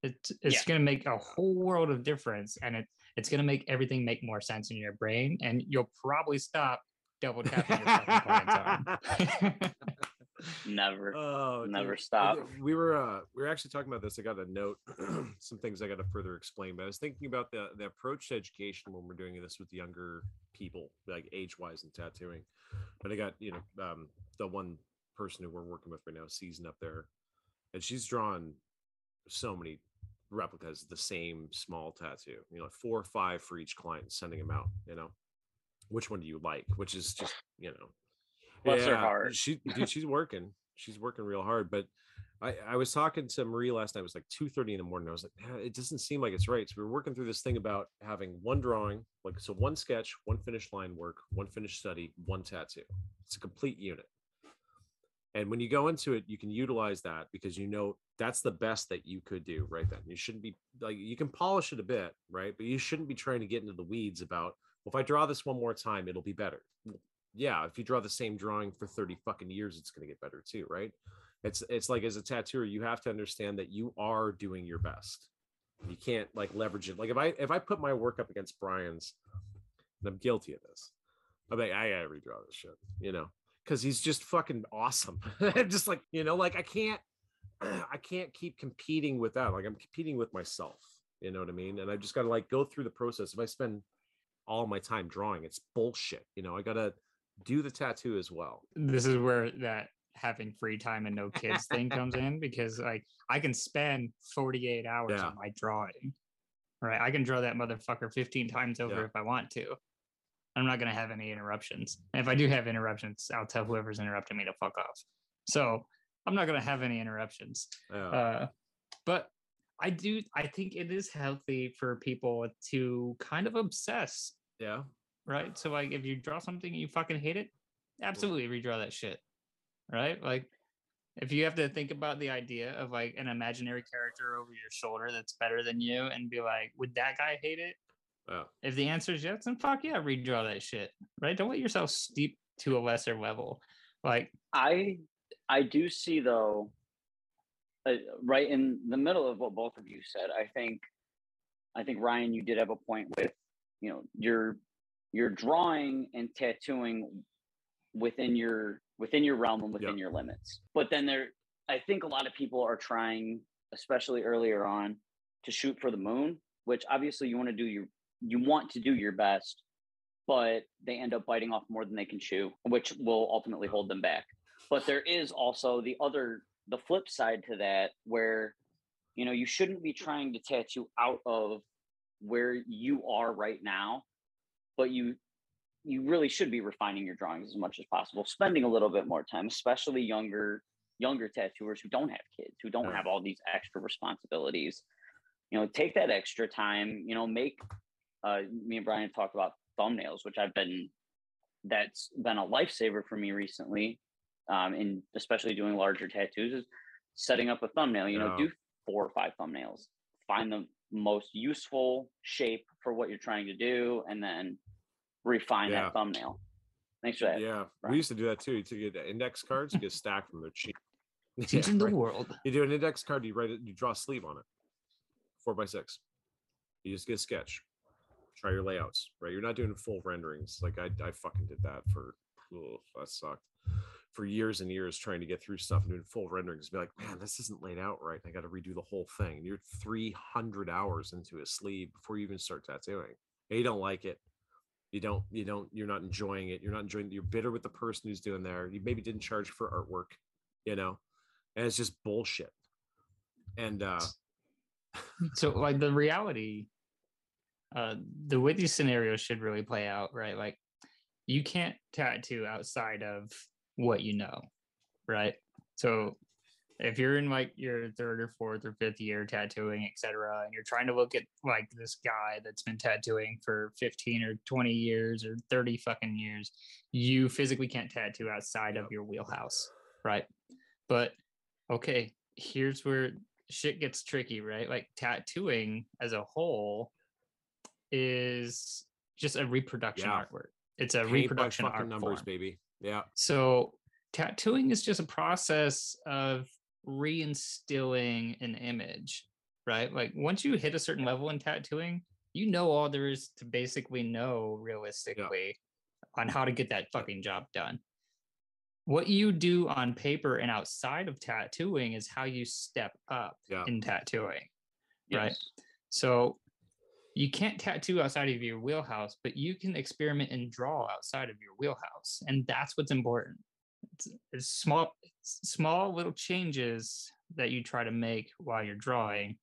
It's it's Yeah. gonna make a whole world of difference, and it it's gonna make everything make more sense in your brain, and you'll probably stop double tapping your fucking client's arm. Never. oh, Never dude. stop. We were uh we were actually talking about this. I got a note, some things I got to further explain. But I was thinking about the the approach to education when we're doing this with younger people, like age wise and tattooing. But I got you know um the one person who we're working with right now, season up there, and she's drawn so many replicas of the same small tattoo. You know, four or five for each client, sending them out. You know, which one do you like? Which is just you know Bless heart. She dude, she's working. She's working real hard. But I, I was talking to Marie last night. It was like two thirty in the morning. I was like, "Man, it doesn't seem like it's right. So we were working through this thing about having one drawing, like so one sketch, one finished line work, one finished study, one tattoo. It's a complete unit. And when you go into it, you can utilize that because you know that's the best that you could do right then. You shouldn't be like you can polish it a bit, right? But you shouldn't be trying to get into the weeds about well, if I draw this one more time, it'll be better yeah, if you draw the same drawing for 30 fucking years, it's going to get better too, right? It's it's like as a tattooer, you have to understand that you are doing your best. You can't like leverage it. Like if I if I put my work up against Brian's, and I'm guilty of this, I'm like, I gotta redraw this shit, you know, because he's just fucking awesome. I'm just like, you know, like I can't I can't keep competing with that. Like I'm competing with myself. You know what I mean? And I just gotta like go through the process. If I spend all my time drawing, it's bullshit. You know, I gotta do the tattoo as well. this is where that having free time and no kids thing comes in because like I can spend 48 hours Yeah. on my drawing. Right. I can draw that motherfucker 15 times over Yeah. if I want to. I'm not gonna have any interruptions. And if I do have interruptions, I'll tell whoever's interrupting me to fuck off. So I'm not gonna have any interruptions. Yeah. Uh, but I do I think it is healthy for people to kind of obsess yeah. right? So like if you draw something and you fucking hate it, absolutely redraw that shit. Right? Like if you have to think about the idea of like an imaginary character over your shoulder that's better than you and be like, would that guy hate it? Yeah. If the answer is yes, then fuck yeah, redraw that shit. Right? Don't let yourself steep to a lesser level. Like I I do see though, uh, right in the middle of what both of you said. I think I think Rian, you did have a point with you know your your drawing and tattooing within your within your realm and within Yeah. your limits. But then there, I think a lot of people are trying, especially earlier on, to shoot for the moon. Which obviously you want to do your you want to do your best, but they end up biting off more than they can chew, which will ultimately hold them back. But there is also the other, the flip side to that, where you know you shouldn't be trying to tattoo out of where you are right now, but you you really should be refining your drawings as much as possible, spending a little bit more time, especially younger younger tattooers who don't have kids, who don't have all these extra responsibilities. You know, take that extra time. You know, make uh, me and Brian talked about thumbnails, which I've been that's been a lifesaver for me recently, um, and especially doing larger tattoos is setting up a thumbnail. You know, Yeah. do four or five thumbnails, find the most useful shape for what you're trying to do, and then refine Yeah. that thumbnail. Thanks for that. Yeah, Right. we used to do that too. You took the index cards, you get stacked from their cheap. Yeah, Teaching the right. world. You do an index card, you write it, you draw a sleeve on it, four by six. You just get a sketch. Try your layouts, right? You're not doing full renderings. Like I, I fucking did that for, ugh, that sucked. For years and years, trying to get through stuff and doing full renderings. Be like, man, this isn't laid out right. I got to redo the whole thing. And you're 300 hours into a sleeve before you even start tattooing. And you don't like it. You don't, you don't, you're not enjoying it. You're not enjoying. You're bitter with the person who's doing there. You maybe didn't charge for artwork, you know, and it's just bullshit. And uh so like the reality uh the way these scenarios should really play out right like you can't tattoo outside of what you know right so if you're in like your third or fourth or fifth year tattooing etc and you're trying to look at like this guy that's been tattooing for 15 or 20 years or 30 fucking years you physically can't tattoo outside of your wheelhouse right but okay here's where shit gets tricky, right? Like tattooing as a whole is just a reproduction Yeah. artwork. It's a paint reproduction art numbers, form. baby. Yeah. So tattooing is just a process of reinstilling an image, right? Like once you hit a certain level in tattooing, you know all there is to basically know realistically on how to get that fucking job done. What you do on paper and outside of tattooing is how you step up Yeah. in tattooing. Right. So you can't tattoo outside of your wheelhouse, but you can experiment and draw outside of your wheelhouse, and that's what's important. It's, it's small, small little changes that you try to make while you're drawing.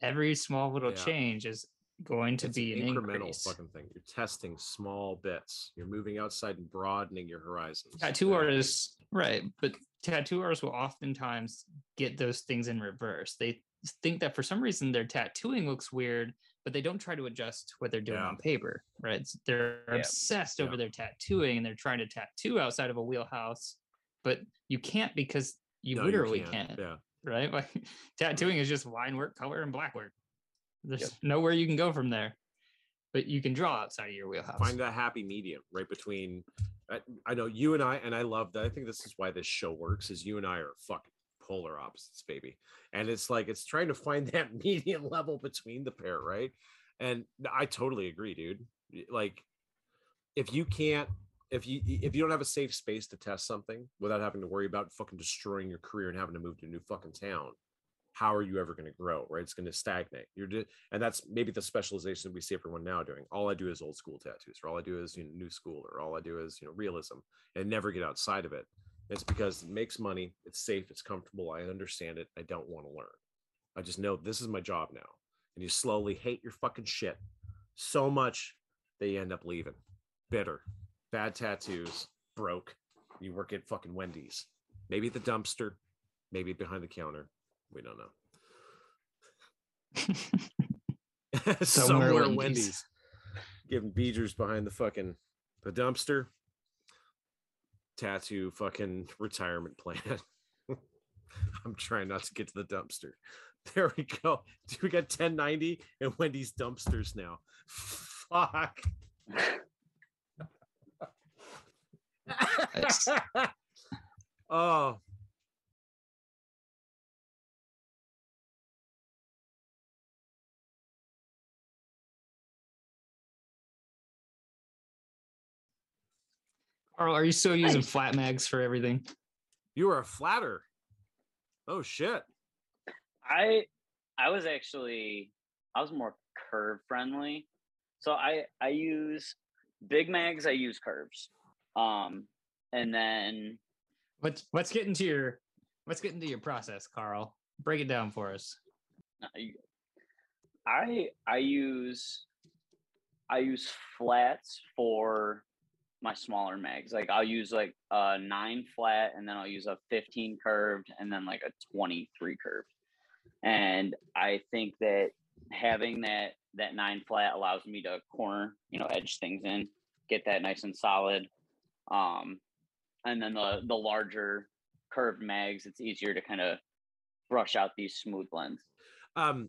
Every small little Yeah. change is going to It's be an incremental increase. fucking thing. You're testing small bits. You're moving outside and broadening your horizons. tattoo artists right but tattoo artists will oftentimes get those things in reverse they think that for some reason their tattooing looks weird but they don't try to adjust what they're doing Yeah. on paper right they're Yeah. obsessed over Yeah. their tattooing and they're trying to tattoo outside of a wheelhouse but you can't because you No, literally can't. can't Yeah. right like tattooing is just line work color and black work there's Yep. nowhere you can go from there but you can draw outside of your wheelhouse Find that happy medium right between. I, I know you and I, and I love that. I think this is why this show works. Is you and I are fucking polar opposites, baby. And it's like it's trying to find that medium level between the pair, right? And I totally agree, dude. Like, if you can't, if you if you don't have a safe space to test something without having to worry about fucking destroying your career and having to move to a new fucking town, how are you ever going to grow? Right? It's going to stagnate. You're just, and that's maybe the specialization we see everyone now doing. All I do is old school tattoos, or all I do is you know, new school, or all I do is you know realism, and never get outside of it. It's because it makes money, it's safe, it's comfortable. I understand it. I don't want to learn. I just know this is my job now. And you slowly hate your fucking shit so much that you end up leaving. Bitter, bad tattoos, broke. You work at fucking Wendy's, maybe the dumpster, maybe behind the counter. We don't know. Somewhere Somewhere, Wendy's. Wendy's. Giving beegers behind the fucking the dumpster. Tattoo fucking retirement plan. I'm trying not to get to the dumpster. There we go. Dude, we got 1090 and Wendy's dumpsters now. Fuck. Nice. oh. Carl, are you still using flat mags for everything? You are a flatter. Oh shit. I I was actually I was more curve friendly. So I I use big mags, I use curves. Um and then Let's let's get into your let's get into your process, Carl. Break it down for us. I I use I use flats for my smaller mags. Like I'll use like a nine flat and then I'll use a 15 curved and then like a 23 curved. And I think that having that that nine flat allows me to corner, you know, edge things in, get that nice and solid. Um, and then the the larger curved mags, it's easier to kind of brush out these smooth blends. Um,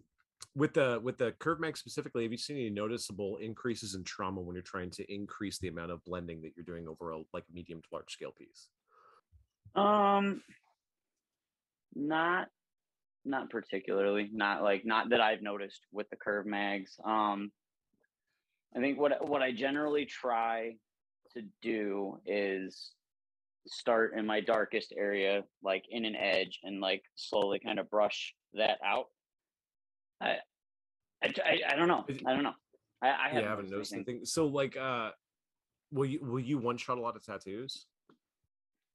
with the with the curve mag specifically, have you seen any noticeable increases in trauma when you're trying to increase the amount of blending that you're doing over a like medium to large scale piece? Um, not not particularly. Not like not that I've noticed with the curve mags. Um, I think what what I generally try to do is start in my darkest area, like in an edge, and like slowly kind of brush that out. I I, I, I don't know. I don't know. I, I haven't, I haven't noticed anything. So like, uh, will you will you one shot a lot of tattoos?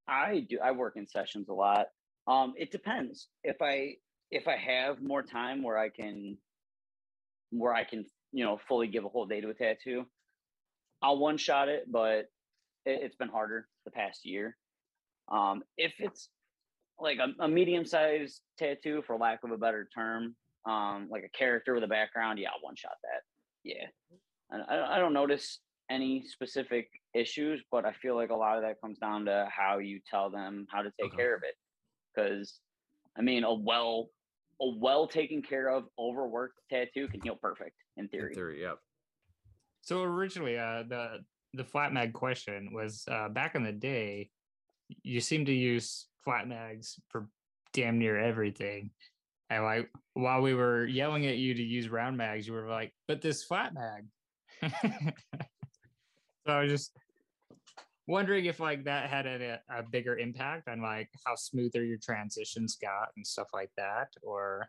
I do. I work in sessions a lot. Um, it depends. If I if I have more time where I can where I can you know fully give a whole day to a tattoo, I'll one shot it. But it, it's been harder the past year. Um, if it's like a, a medium sized tattoo, for lack of a better term, um, like a character with a background, yeah, I'll one shot that. Yeah, and I, I don't notice any specific issues, but I feel like a lot of that comes down to how you tell them how to take Okay. care of it. Because, I mean, a well, a well taken care of, overworked tattoo can heal perfect in theory. In theory, yeah. So originally, uh, the the flat mag question was uh, back in the day. You seem to use flat mags for damn near everything, and like while we were yelling at you to use round mags, you were like, "But this flat mag." so I was just wondering if like that had a, a bigger impact on like how smoother your transitions got and stuff like that, or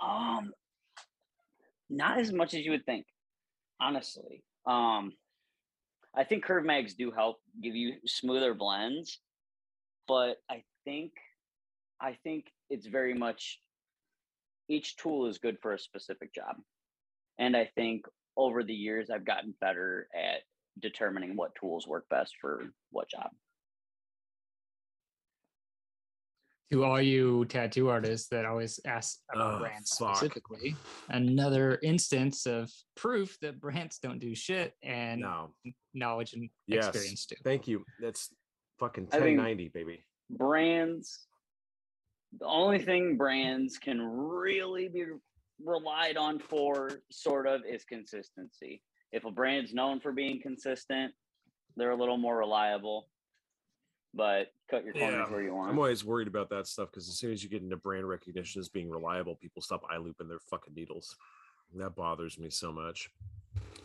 Um, not as much as you would think, honestly. Um, I think curve mags do help give you smoother blends, but I think, I think it's very much each tool is good for a specific job, and I think over the years I've gotten better at determining what tools work best for what job. To all you tattoo artists that always ask about Oh, brands fuck. specifically, another instance of proof that brands don't do shit and No. knowledge and Yes. experience do. Thank you. That's fucking 1090, baby. brands the only thing brands can really be relied on for sort of is consistency if a brand's known for being consistent they're a little more reliable but cut your corners Yeah, where you want I'm always worried about that stuff because as soon as you get into brand recognition as being reliable, people stop eye looping their fucking needles. And that bothers me so much.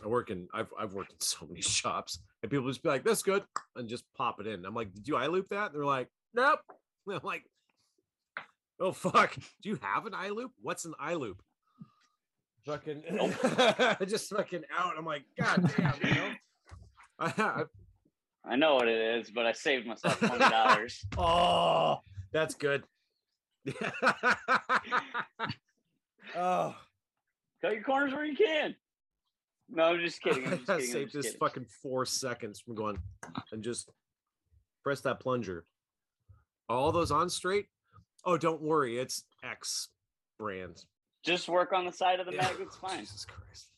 I work in I've I've worked in so many shops and people just be like, that's good, and just pop it in. I'm like, did you eye loop that? And they're like, nope. And I'm like, oh fuck. Do you have an eye loupe? What's an eye loupe? Fucking just fucking out. I'm like, god damn, you know. I, i know what it is but i saved myself $20 Oh, that's good. oh, cut your corners where you can no i'm just kidding i'm just kidding, saved just this fucking four seconds from going and just press that plunger. All those on straight. Oh, don't worry, it's X brand. just work on the side of the Yeah. mag it's fine Jesus Christ.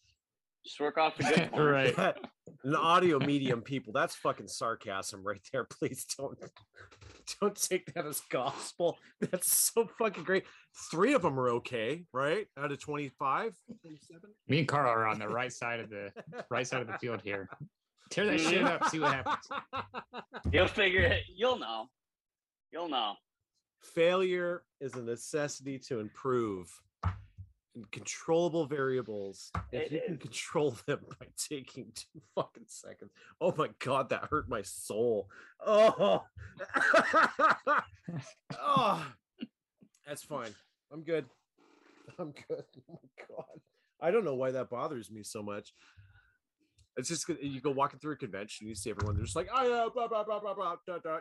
Just work off the good corners. right. An audio medium, people. That's fucking sarcasm right there. Please don't don't take that as gospel. That's so fucking great. Three of them are okay, right? Out of 25, 27? Me and Carl are on the right side of the right side of the field here. Tear that shit up, see what happens. You'll figure it. You'll know. You'll know. Failure is a necessity to improve. And controllable variables, if It you can is. control them by taking two fucking seconds. Oh my god, that hurt my soul. Oh, oh, that's fine. I'm good. I'm good. Oh my god, I don't know why that bothers me so much. It's just you go walking through a convention, you see everyone, they're just like, oh uh, yeah, blah blah blah blah blah,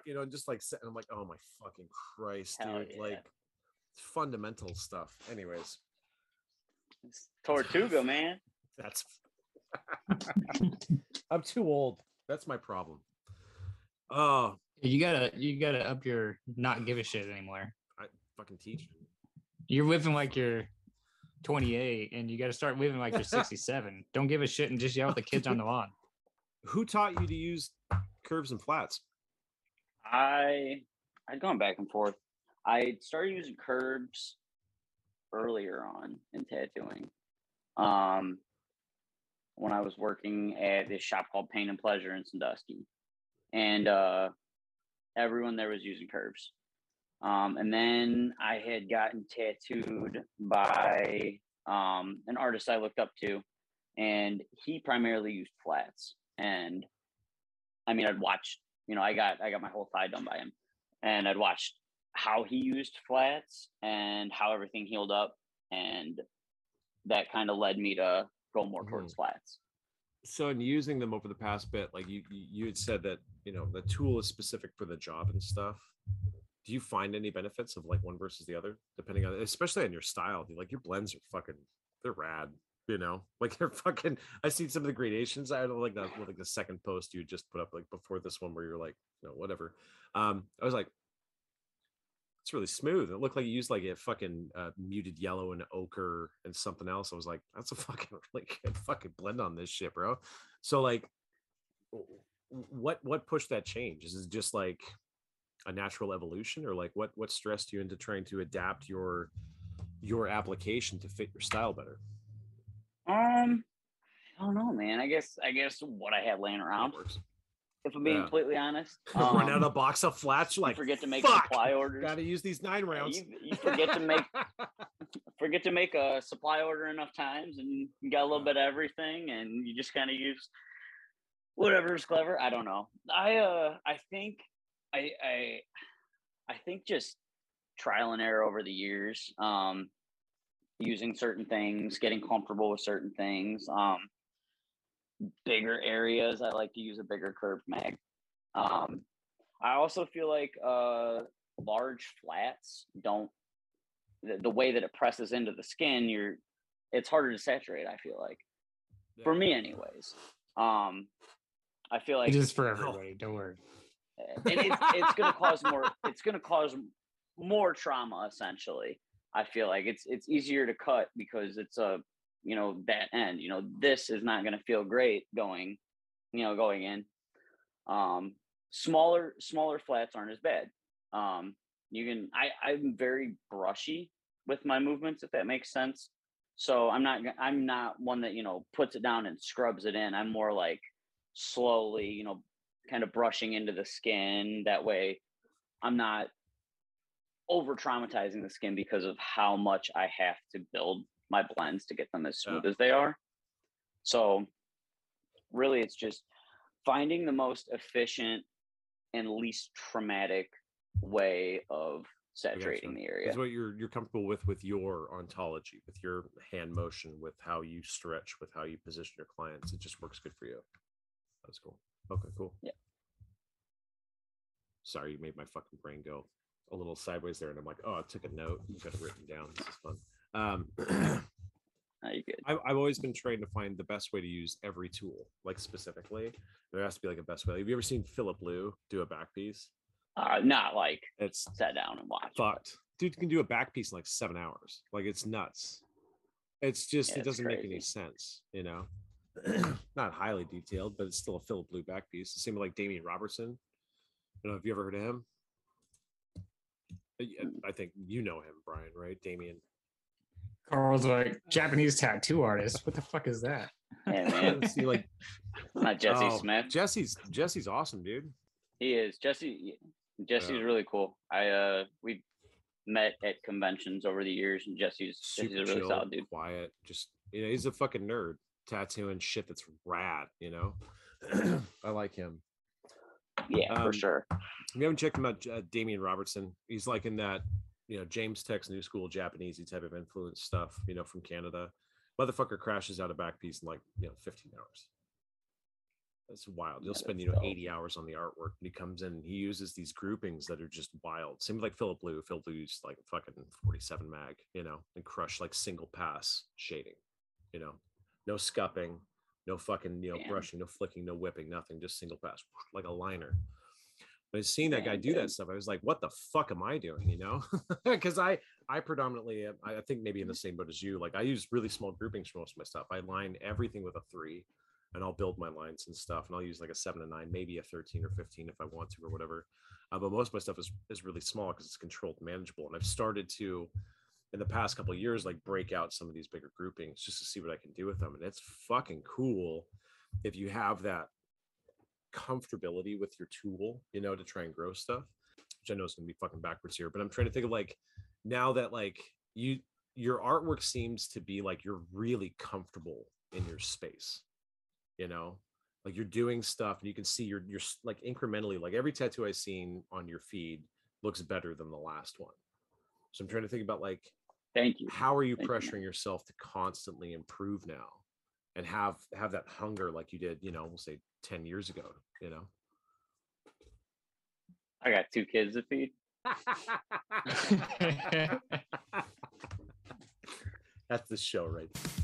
you know, and just like, sit- and I'm like, oh my fucking Christ, Hell dude, yeah. like fundamental stuff. Anyways, It's Tortuga, man. that's I'm too old. That's my problem. Oh, You gotta you gotta up your not give a shit anymore. I fucking teach. You're whipping like you're 28 and you got to start living like you're 67. Don't give a shit and just yell at the kids on the lawn. Who taught you to use curves and flats? I I'd gone back and forth. I started using curves earlier on in tattooing. Um, when I was working at this shop called Pain and Pleasure in Sandusky, and uh, everyone there was using curves. Um, and then I had gotten tattooed by um, an artist I looked up to, and he primarily used flats. And I mean, I'd watched, you know, I got I got my whole thigh done by him, and I'd watched how he used flats and how everything healed up, and that kind of led me to go more towards flats. So in using them over the past bit, like you you had said that you know the tool is specific for the job and stuff. Do you find any benefits of like one versus the other, depending on especially on your style? Like your blends are fucking they're rad. You know, like they're fucking. I seen some of the gradations. I don't like that. Like the second post you just put up, like before this one, where you're like, you know, whatever. Um, I was like, it's really smooth. It looked like you used like a fucking uh, muted yellow and ochre and something else. I was like, that's a fucking really good fucking blend on this shit, bro. So like, what what pushed that change? Is it just like a natural evolution, or like what what stressed you into trying to adapt your your application to fit your style better? Um, I don't know, man. I guess I guess what I had laying That around. works. If I'm being Yeah. completely honest, Run out um, a box of flats. Like, forget to make "Fuck, supply orders. Got to use these nine rounds. You, you forget to make forget to make a supply order enough times, and you got a little bit of everything, and you just kind of use whatever's clever. I don't know. I uh, I think I I I think just trial and error over the years. Um, using certain things, getting comfortable with certain things. Um, bigger areas, I like to use a bigger curved mag. Um, I also feel like uh, large flats don't the, the way that it presses into the skin. You're it's harder to saturate. I feel like for me, anyways. Um, I feel like It is for everybody. Don't worry. and it's it's going to cause more it's going to cause more trauma essentially i feel like it's it's easier to cut because it's a you know that end you know this is not going to feel great going you know going in. Um smaller smaller flats aren't as bad. Um you can i i'm very brushy with my movements if that makes sense. So i'm not i'm not one that you know puts it down and scrubs it in. I'm more like slowly you know kind of brushing into the skin. That way i'm not over traumatizing the skin because of how much i have to build my blends to get them as Yeah. smooth as they are so really it's just finding the most efficient and least traumatic way of saturating the area Is what you're you're comfortable with with your ontology, with your hand motion, with how you stretch, with how you position your clients. It just works good for you. That's cool. Okay, cool. Yeah. Sorry, you made my fucking brain go a little sideways there, and I'm like, oh, I took a note, got it written down. This is fun. Um, you good? I, I've always been trained to find the best way to use every tool, like specifically. There has to be like a best way. Have you ever seen Filip Leu do a back piece? Uh, not like It's sat down and watched. but fucked. Dude can do a back piece in like seven hours. Like it's nuts. It's just Yeah, it it's doesn't make any crazy. sense, you know. Not highly detailed, but it's still a Filip Leu back piece. The same with like Damian Robertson. I don't know if you ever heard of him. Uh, yeah, I think you know him, Brian, right? Damien. Carl's like Japanese tattoo artist. What the fuck is that? Yeah, man. See, like Not Jesse oh, Smith. Jesse's Jesse's awesome, dude. He is Jesse. Jesse's Yeah. really cool. I uh we met at conventions over the years, and Jesse's Super Jesse's a really chill, solid dude. quiet. Just you know, he's a fucking nerd, tattooing shit that's rad. You know, I like him. Yeah, for Um, sure. If you haven't checked him out, uh, Damian Robertson. He's like in that, you know, James Tech's new school Japanesey type of influence stuff, you know, from Canada. Motherfucker crashes out a back piece in like, you know, 15 hours. That's wild. Yeah, spend, you know, dope. 80 hours on the artwork. And he comes in and he uses these groupings that are just wild. Same with like Filip Leu. Filip Leu used like fucking 47 mag, you know, and crush like single pass shading, you know, no scupping, no fucking, you know, Damn. brushing, no flicking, no whipping, nothing, just single pass, like a liner But I seen that guy do that stuff. I was like, what the fuck am I doing? You know? Because I I predominantly am- I think maybe in the same boat as you. Like I use really small groupings for most of my stuff. I line everything with a three and I'll build my lines and stuff. And I'll use like a seven and nine, maybe a 13 or 15 if I want to or whatever. Uh, but most of my stuff is is really small because it's controlled manageable. And I've started to in the past couple of years like break out some of these bigger groupings just to see what I can do with them. And it's fucking cool if you have that comfortability with your tool, you know, to try and grow stuff. Which I know is gonna be fucking backwards here, but I'm trying to think of like now that like you your artwork seems to be like you're really comfortable in your space, you know, like you're doing stuff and you can see you're you're like incrementally like every tattoo I've seen on your feed looks better than the last one. So I'm trying to think about like Thank you. how are you Thank you, pressuring yourself to constantly improve now and have have that hunger like you did you know we'll say 10 years ago you know I got two kids to feed. that's the show right there.